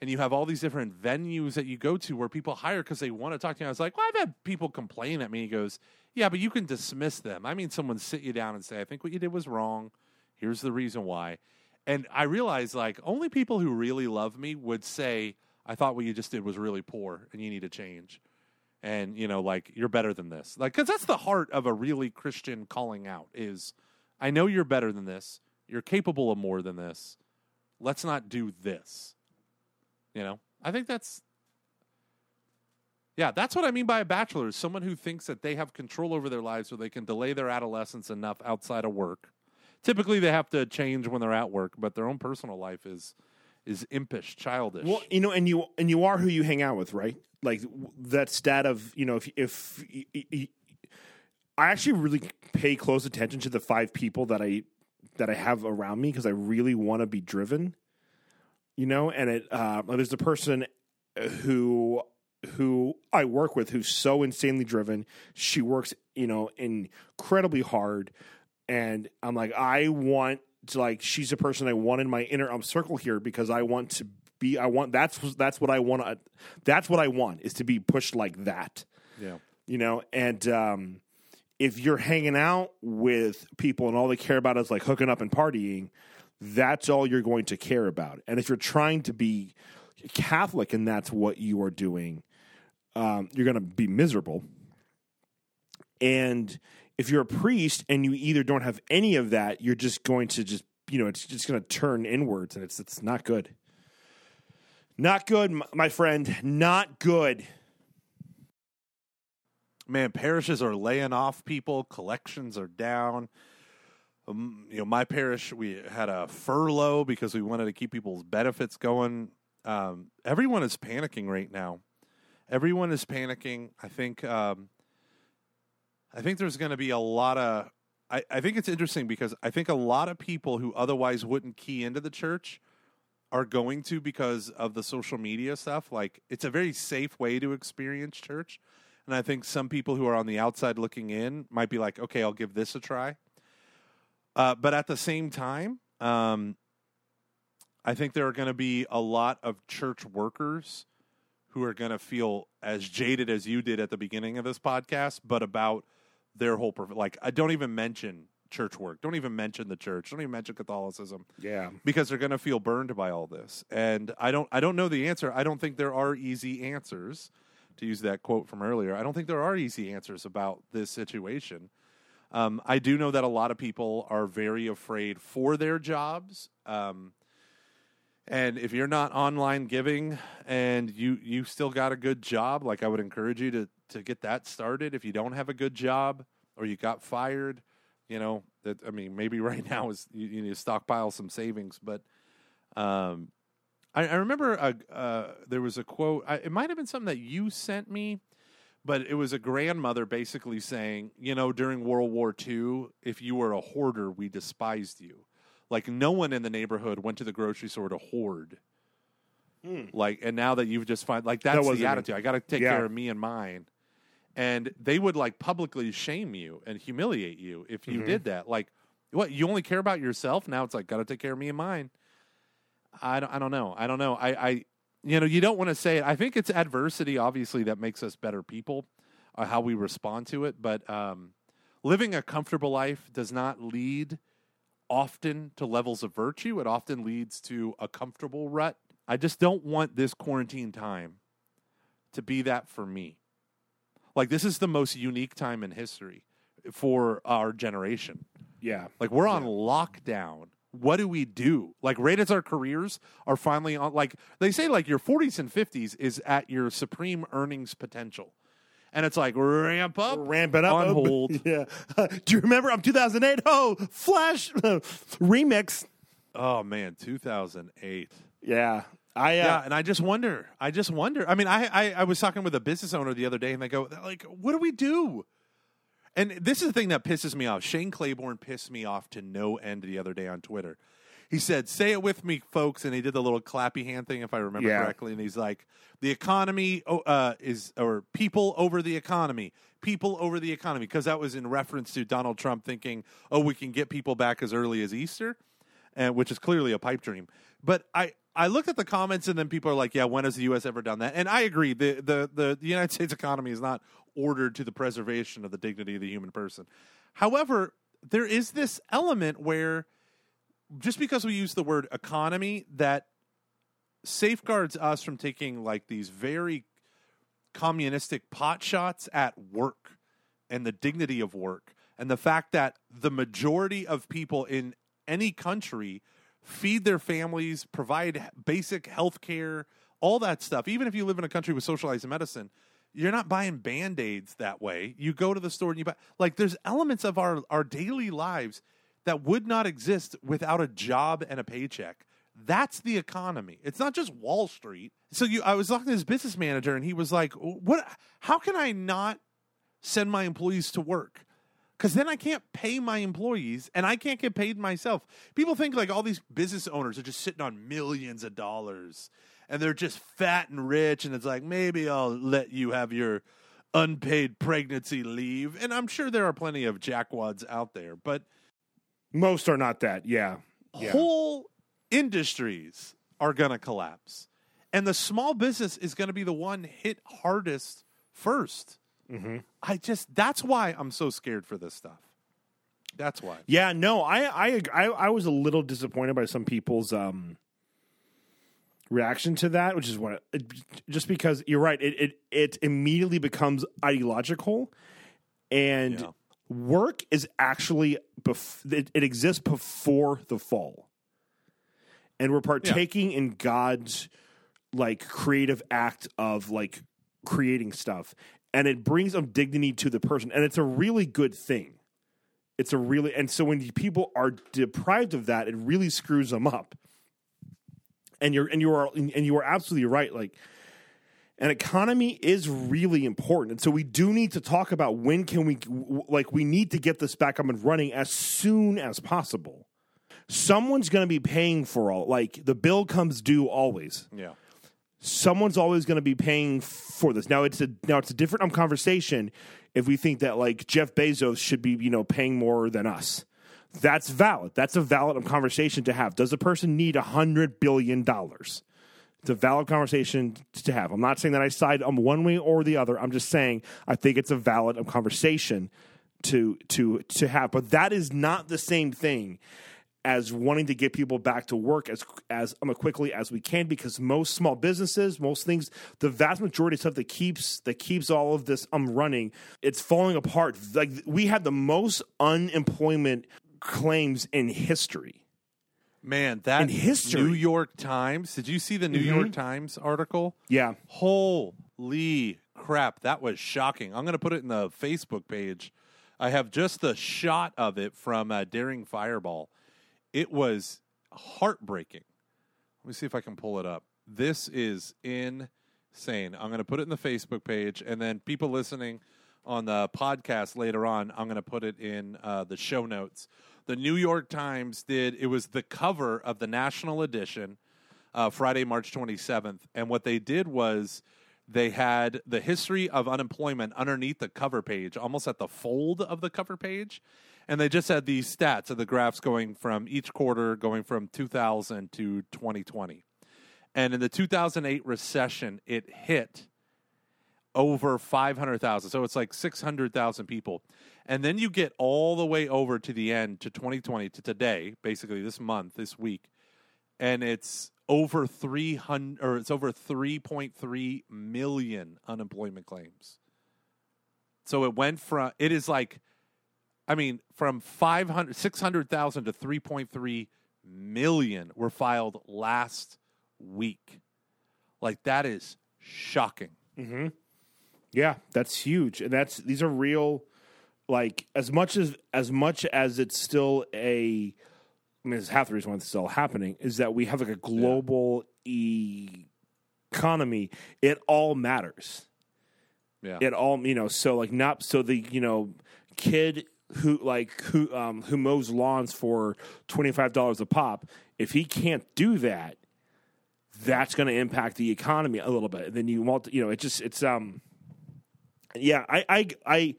and you have all these different venues that you go to where people hire because they want to talk to you. I was like, well, I've had people complain at me. He goes, yeah, but you can dismiss them. I mean, someone sit you down and say, I think what you did was wrong. Here's the reason why. And I realized like only people who really love me would say, I thought what you just did was really poor and you need to change. And, you know, like you're better than this. Like, cause that's the heart of a really Christian calling out is I know you're better than this. You're capable of more than this. Let's not do this. You know, I think that's, yeah, that's what I mean by a bachelor is someone who thinks that they have control over their lives so they can delay their adolescence enough outside of work. Typically, they have to change when they're at work, but their own personal life is is impish, childish. Well, you know, and you and you are who you hang out with, right? Like that stat of you know, if if y- y- y- I actually really pay close attention to the five people that I that I have around me because I really want to be driven, you know. And it uh, there's a person who who I work with who's so insanely driven. She works, you know, incredibly hard, and I'm like, I want to like she's a person I want in my inner um, circle here because I want to be. I want that's that's what I want. to That's what I want is to be pushed like that. yeah, You know, and um, if you're hanging out with people and all they care about is like hooking up and partying, that's all you're going to care about. And if you're trying to be Catholic and that's what you are doing, um, you're going to be miserable. And if you're a priest and you either don't have any of that, you're just going to just you know it's just going to turn inwards, and it's it's not good. Not good, my friend. Not good. man, parishes are laying off people. Collections are down. Um, you know, my parish we had a furlough because we wanted to keep people's benefits going. Um, everyone is panicking right now. Everyone is panicking. I think. Um, I think there's going to be a lot of. I, I think it's interesting because I think a lot of people who otherwise wouldn't key into the church are going to because of the social media stuff. Like, it's a very safe way to experience church. And I think some people who are on the outside looking in might be like, okay, I'll give this a try. Uh, but at the same time, um, I think there are going to be a lot of church workers who are going to feel as jaded as you did at the beginning of this podcast, but about their whole like I don't even mention church work, don't even mention the church, don't even mention Catholicism Yeah. because they're going to feel burned by all this. And I don't I don't know the answer. I don't think there are easy answers. To use that quote from earlier, I don't think there are easy answers about this situation. Um, I do know that a lot of people are very afraid for their jobs. Um, and if you're not online giving and you you still got a good job, like I would encourage you to to get that started. If you don't have a good job or you got fired, you know that I mean maybe right now is you, you need to stockpile some savings. But um, I, I remember a, uh, there was a quote. I, it might have been something that you sent me, but it was a grandmother basically saying, you know, during World War II, if you were a hoarder, we despised you. Like no one in the neighborhood went to the grocery store to hoard. Hmm. Like, and now that you've just find like that's wasn't the me. attitude. I got to take Yeah. care of me and mine. And they would like publicly shame you and humiliate you if you mm-hmm. did that. Like, what you only care about yourself? Now it's like got to take care of me and mine. I don't, I don't know. I don't know. I, I, you know, you don't want to say it. I think it's adversity, obviously, that makes us better people, uh, how we respond to it. But um, living a comfortable life does not lead often to levels of virtue. It often leads to a comfortable rut. I just don't want this quarantine time to be that for me. Like, this is the most unique time in history for our generation. Yeah. Like we're on lockdown. What do we do? Like right as our careers are finally on like they say like your 40s and 50s is at your supreme earnings potential. And it's like ramp up, Ramp it up. on Oh, hold. Yeah. Do you remember? I'm 2008. Oh, Flash remix. Oh man, 2008. Yeah. I uh, Yeah, and I just wonder. I just wonder. I mean, I, I I was talking with a business owner the other day, and they go, like, "What do we do?" And this is the thing that pisses me off. Shane Claiborne pissed me off to no end the other day on Twitter. He said, "Say it with me, folks," and he did the little clappy hand thing, if I remember Yeah. correctly. And he's like, "The economy oh, uh, is, or people over the economy, people over the economy," because that was in reference to Donald Trump thinking, "Oh, we can get people back as early as Easter." and which is clearly a pipe dream. But I I looked at the comments and then people are like, "Yeah, when has the U.S. ever done that?" And I agree. The the the, the United States economy is not ordered to the preservation of the dignity of the human person. However, there is this element where just because we use the word economy, that safeguards us from taking like these very communistic pot shots at work and the dignity of work and the fact that the majority of people in any country feed their families, provide basic health care, all that stuff. Even if you live in a country with socialized medicine, you're not buying band-aids that way. You go to the store and you buy like there's elements of our, our daily lives that would not exist without a job and a paycheck. That's the economy. It's not just Wall Street. So you I was talking to this business manager and he was like, "What how can I not send my employees to work?" Cuz then I can't pay my employees and I can't get paid myself. People think like all these business owners are just sitting on millions of dollars and they're just fat and rich and it's like maybe I'll let you have your unpaid pregnancy leave. And I'm sure there are plenty of jackwads out there, but Most are not that. Yeah. Yeah. whole industries are going to collapse. And the small business is going to be the one hit hardest 1st Mm-hmm. I just, that's why I'm so scared for this stuff. That's why. Yeah, no, I, I, I, I was a little disappointed by some people's um, reaction to that, which is what, it, just because you're right, it, it, it immediately becomes ideological, and Yeah. work is actually bef- it, it exists before the fall, and we're partaking in God's like creative act of like creating stuff, and it brings some dignity to the person, and it's a really good thing. It's a really and so when people are deprived of that it really screws them up. And you're and you are and you are absolutely right like an economy is really important. And so we do need to talk about when can we like we need to get this back up and running as soon as possible. Someone's going to be paying for all like the bill comes due always. Yeah. Someone's always going to be paying for this. Now it's a now it's a different um, conversation if we think that like Jeff Bezos should be you know paying more than us. That's valid. That's a valid um, conversation to have. Does a person need a hundred billion dollars? It's a valid conversation to have. I'm not saying that I side on one way or the other. I'm just saying I think it's a valid um, conversation to to to have. But that is not the same thing as wanting to get people back to work as as um, quickly as we can because most small businesses, most things, the vast majority of stuff that keeps that keeps all of this um running, it's falling apart. Like we had the most unemployment claims in history. Man, that In history. New York Times. Did you see the New York Times article? Yeah. Holy crap, that was shocking. I'm going to put it in the Facebook page. I have just the shot of it from uh, Daring Fireball. It was heartbreaking. Let me see if I can pull it up. This is insane. I'm going to put it in the Facebook page, and then people listening on the podcast later on, I'm going to put it in uh, the show notes. The New York Times did, it was the cover of the national edition, uh, Friday, March 27th. And what they did was they had the history of unemployment underneath the cover page, almost at the fold of the cover page. And they just had these stats of the graphs going from each quarter, going from 2000 to 2020. And in the 2008 recession, it hit over 500,000. So it's like 600,000 people. And then you get all the way over to the end to 2020 to today, basically this month, this week, and it's over 300 or it's over 3.3 million unemployment claims. So it went from it is like I mean from 500 600,000 to 3.3 million were filed last week. Like that is shocking. Mm-hmm. Yeah, that's huge, and that's these are real. Like as much as as much as it's still a, I mean, it's half the reason why it's still happening is that we have like a global e- economy. It all matters. Yeah. It all you know. So like not so the you know kid who like who um who mows lawns for twenty five dollars a pop. If he can't do that, that's going to impact the economy a little bit. And then you want you know, it just it's um, yeah, I I I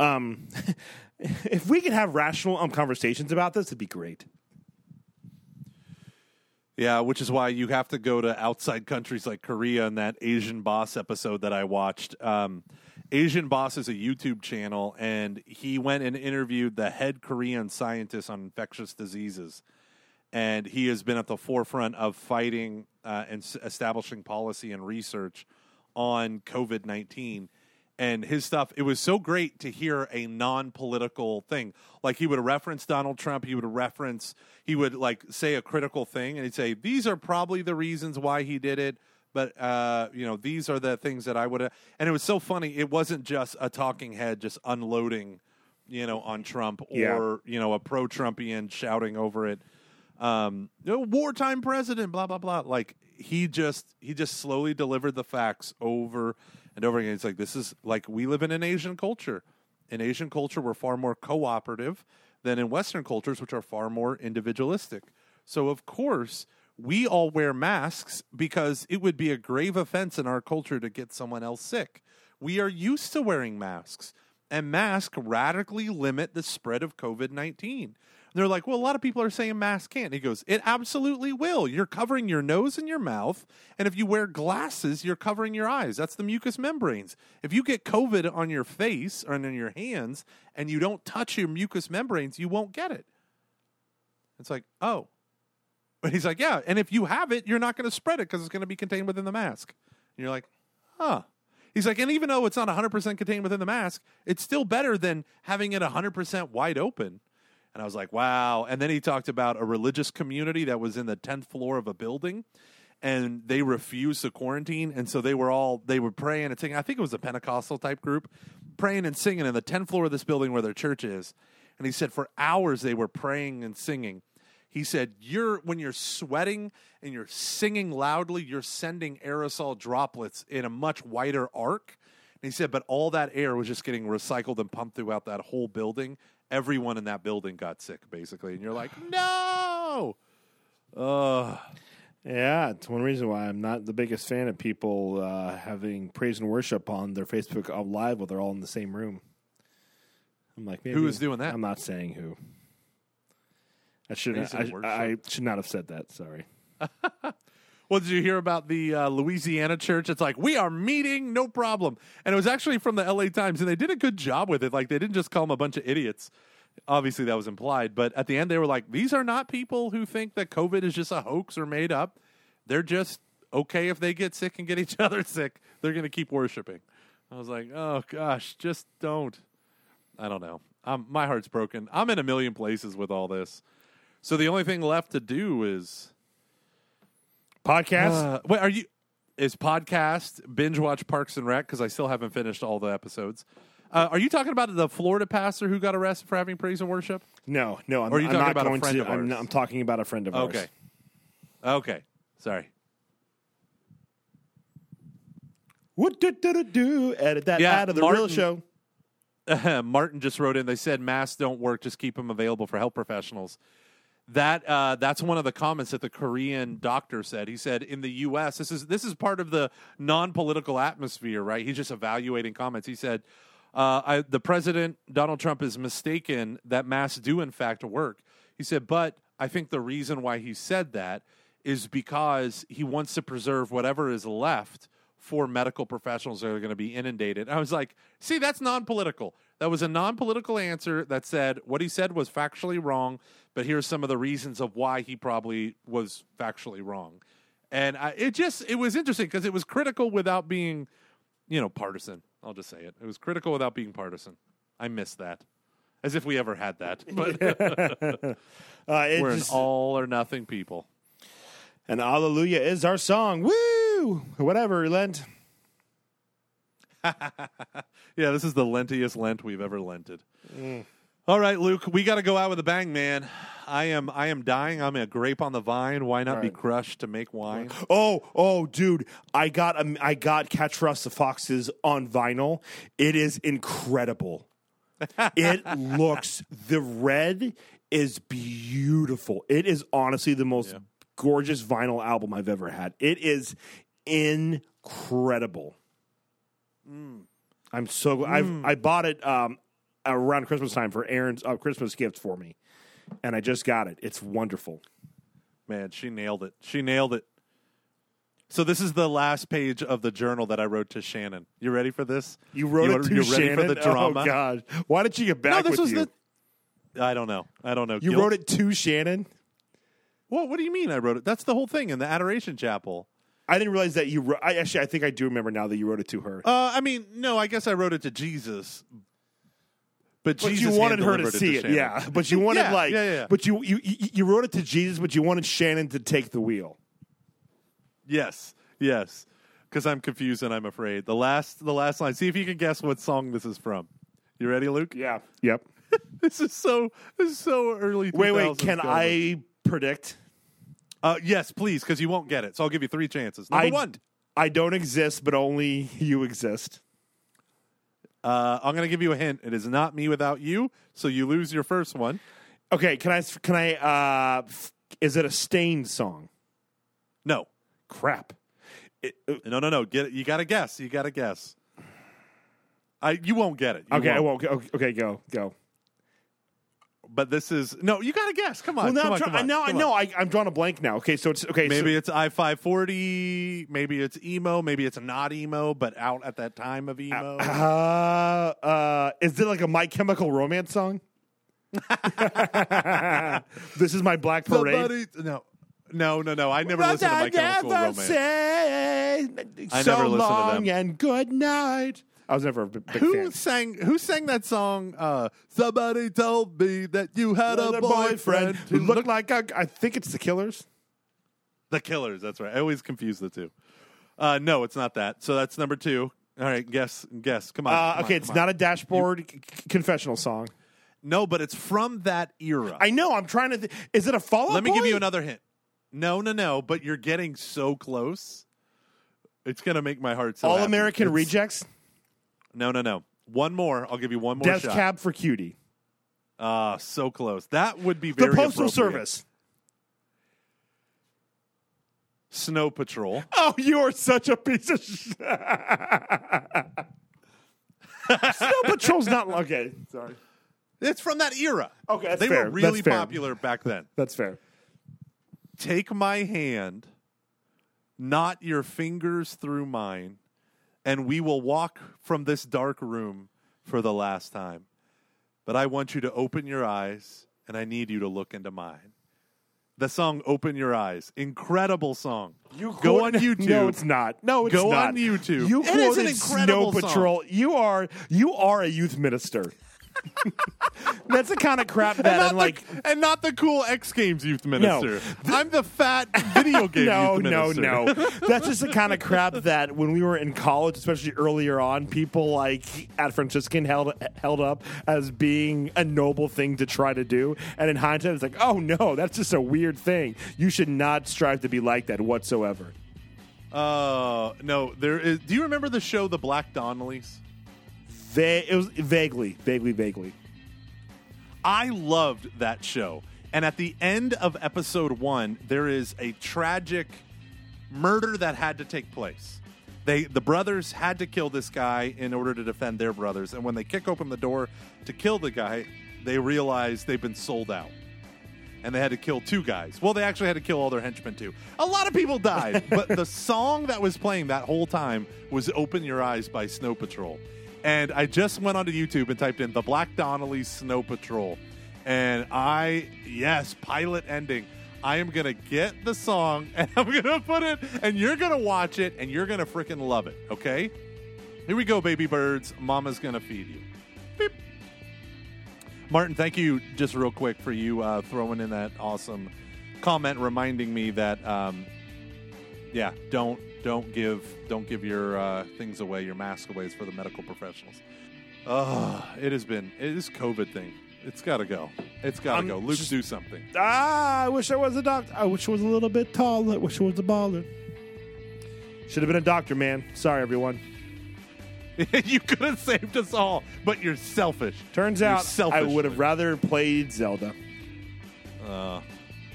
um, if we could have rational um conversations about this, it'd be great. Yeah, which is why you have to go to outside countries like Korea in that Asian Boss episode that I watched. Um, Asian Boss is a YouTube channel, and he went and interviewed the head Korean scientist on infectious diseases. And he has been at the forefront of fighting uh, and s- establishing policy and research on COVID 19 and his stuff it was so great to hear a non-political thing. Like he would reference donald trump he would reference he would like say a critical thing and he'd say these are probably the reasons why he did it but uh, you know these are the things that i would have and it was so funny it wasn't just a talking head just unloading you know on trump or Yeah. you know a pro-trumpian shouting over it. Um you know, wartime president blah blah blah. Like he just he just slowly delivered the facts over and over again it's like this is like we live in an asian culture. In asian culture we're far more cooperative than in western cultures which are far more individualistic. So of course we all wear masks because it would be a grave offense in our culture to get someone else sick. We are used to wearing masks and masks radically limit the spread of COVID 19. They're like, well, a lot of people are saying masks can't. He goes, it absolutely will. You're covering your nose and your mouth. And if you wear glasses, you're covering your eyes. That's the mucous membranes. If you get COVID on your face or on your hands and you don't touch your mucous membranes, you won't get it. It's like, oh. But he's like, yeah. And if you have it, you're not going to spread it because it's going to be contained within the mask. And you're like, huh. He's like, and even though it's not 100% contained within the mask, it's still better than having it 100% wide open. And I was like, wow. And then he talked about a religious community that was in the 10th floor of a building and they refused to quarantine. And so they were all, they were praying and singing. I think it was a Pentecostal type group, praying and singing in the 10th floor of this building where their church is. And he said for hours they were praying and singing. He said, "You're when you're sweating and you're singing loudly, you're sending aerosol droplets in a much wider arc." And he said, "But all that air was just getting recycled and pumped throughout that whole building. Everyone in that building got sick, basically." And you're like, "No!" Ugh. Yeah, it's one reason why I'm not the biggest fan of people uh, having praise and worship on their Facebook Live while they're all in the same room. I'm like, maybe, Who is doing that? I'm not saying who. I should Praise I. I should not have said that. Sorry. Well, did you hear about the uh, Louisiana church? It's like we are meeting, no problem. And it was actually from the L.A. Times, and they did a good job with it. Like they didn't just call them a bunch of idiots. Obviously, that was implied, but at the end, they were like, "These are not people who think that COVID is just a hoax or made up. They're just okay if they get sick and get each other sick. They're going to keep worshiping." I was like, "Oh gosh, just don't." I don't know. Um, my heart's broken. I'm in a million places with all this. So the only thing left to do is Podcast. uh, wait, are you? Is podcast binge watch Parks and Rec because I still haven't finished all the episodes. Uh, are you talking about the Florida pastor who got arrested for having praise and worship? no, no. I'm, Or are you I'm talking not about a friend to. of I'm, ours? I'm talking about a friend of ours. Okay, okay, sorry. What do do do do? Edit that Yeah, out of the real Martin- show. Martin just wrote in. They said masks don't work. Just keep them available for health professionals. That uh, that's one of the comments that the Korean doctor said. He said in the U.S. this is this is part of the non-political atmosphere, right? He's just evaluating comments. He said uh, I, the president Donald Trump is mistaken that masks do in fact work. He said, but I think the reason why he said that is because he wants to preserve whatever is left for medical professionals that are going to be inundated. I was like, see, that's non political. That was a non political answer that said what he said was factually wrong, but here's some of the reasons of why he probably was factually wrong. And I, it just, it was interesting because it was critical without being, you know, partisan. I'll just say it. It was critical without being partisan. I miss that. As if we ever had that. But Uh, we're just- an all or nothing people. and Hallelujah is our song. Woo! Whatever, Lent. Yeah, this is the lentiest Lent we've ever lented. All right, Luke, we got to go out with a bang, man. I am I am dying. I'm a grape on the vine. Why not be crushed to make wine? Oh, oh, dude! I got um, I got Catch Us the Foxes on vinyl. It is incredible. it looks the red is beautiful. It is honestly the most gorgeous vinyl album I've ever had. It is incredible. I'm so I I bought it um, around Christmas time for Aaron's uh, Christmas gift for me, and I just got it. It's wonderful. Man, she nailed it. She nailed it. So this is the last page of the journal that I wrote to Shannon. You ready for this? You wrote you, it to you Shannon. ready for the drama? Oh God! Why did you get No, back this with was you? the. I don't know. I don't know. you wrote it to Shannon. Well, what do you mean? I wrote it. That's the whole thing in the Adoration Chapel. I didn't realize that you. Wrote, I actually, I think I do remember now that you wrote it to her. Uh, I mean, no. I guess I wrote it to Jesus. But, but Jesus you wanted her to see to it, Shannon. yeah. But you wanted Yeah, like, yeah, yeah. but you, you you wrote it to Jesus, but you wanted Shannon to take the wheel. Yes, yes. Because I'm confused and I'm afraid. The last, the last line. See if you can guess what song this is from. You ready, Luke? Yeah. Yep. This is so, this is so early. Wait, wait. Can. I predict? Uh, yes, please, because you won't get it. So I'll give you three chances. Number I, one. I don't exist, but only you exist. Uh, I'm going to give you a hint. It is not me without you. So you lose your first one. Okay. Can I? Can I? Uh, f- is it a Staind song? No, Crap. It- uh, no, no, no. Get it. You got to guess. You got to guess. I. You won't get it. You okay. I won't. won't. Okay. Go. Go. But this is no. You got to guess. Come on. Well, now come I'm on, come on, now I come know on. I, I'm drawing a blank now. Okay, so it's okay. Maybe so, it's I five forty. Maybe it's emo. Maybe it's not emo, but out at that time of emo. Uh, uh, is it like a My Chemical Romance song? this is my Black Parade. Somebody- no, no, no, no. I never listened to My Chemical Romance. say I so never listened to long them. and good night. I was never a big, Who fan. sang? Who sang that song? Uh, Somebody told me that you had a boyfriend who looked like a, I think it's the Killers. The Killers. That's right. I always confuse the two. Uh, no, it's not that. So that's number two. All right, guess, guess. Come on. Uh, come okay, on, it's come on. not a dashboard c- confessional song. No, but it's from that era. I know. I'm trying to. Th- is it a follow? Let me give you another hint. No, no, no. But you're getting so close. It's gonna make my heart so. All happy. American It's- Rejects. No, no, no. One more. I'll give you one more Death shot. Cab for Cutie. Ah, so close. That would be very The Postal appropriate. Service. Snow Patrol. Oh, you are such a piece of shit. Snow Patrol's not okay. Sorry. It's from that era. Okay, that's they fair. were really That's fair. popular back then. That's fair. Take my hand, not your fingers through mine, and we will walk from this dark room for the last time. But I want you to open your eyes, and I need you to look into mine. The song "Open Your Eyes," incredible song. You go quote- on YouTube. No, it's not. No, it's Go not. on YouTube. You It is an quoted incredible Snow song. Patrol. You are you are a youth minister. That's the kind of crap that and not, I'm like. the, and not the cool X Games youth minister. I'm the fat video game No, youth no, minister. no. That's just the kind of crap that when we were in college, especially earlier on, people like at Franciscan held held up as being a noble thing to try to do. And in hindsight, it's like, oh no, that's just a weird thing. You should not strive to be like that whatsoever. Uh, no. There is. Do you remember the show The Black Donnellys? Va- it was vaguely, vaguely, vaguely. I loved that show. And at the end of episode one, there is a tragic murder that had to take place. They the brothers had to kill this guy in order to defend their brothers. And when they kick open the door to kill the guy, they realize they've been sold out. And they had to kill two guys. Well, they actually had to kill all their henchmen too. A lot of people died, but the song that was playing that whole time was "Open Your Eyes" by Snow Patrol. And I just went onto YouTube and typed in the Black Donnelly Snow Patrol. And I, yes, pilot ending. I am going to get the song and I'm going to put it, and you're going to watch it and you're going to freaking love it, okay? Here we go, baby birds. Mama's going to feed you. Beep. Martin, thank you just real quick for you uh, throwing in that awesome comment reminding me that um, yeah, don't don't give don't give your uh, things away, your mask away is for the medical professionals. Oh, it has been it is COVID thing. It's got to go. It's got to go. Luke, just- do something. Ah, I wish I was a doctor. I wish I was a little bit taller. I wish I was a baller. Should have been a doctor, man. Sorry, everyone. you could have saved us all, but you're selfish. Turns You're out I would have rather played Zelda. Uh,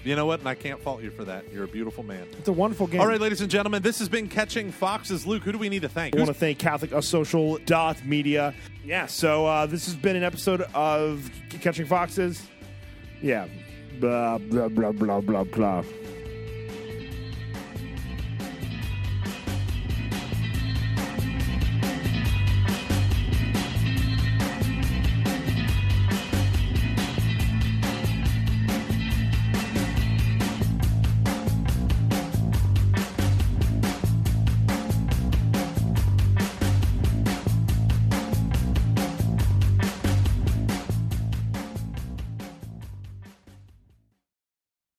you know what? And I can't fault you for that. You're a beautiful man. It's a wonderful game. All right, ladies and gentlemen, this has been Catching Foxes. Luke, who do we need to thank? I want to thank Catholic uh, Social Dot Media. Yeah, so uh, this has been an episode of Catching Foxes. Yeah. Blah, blah, blah, blah, blah, blah.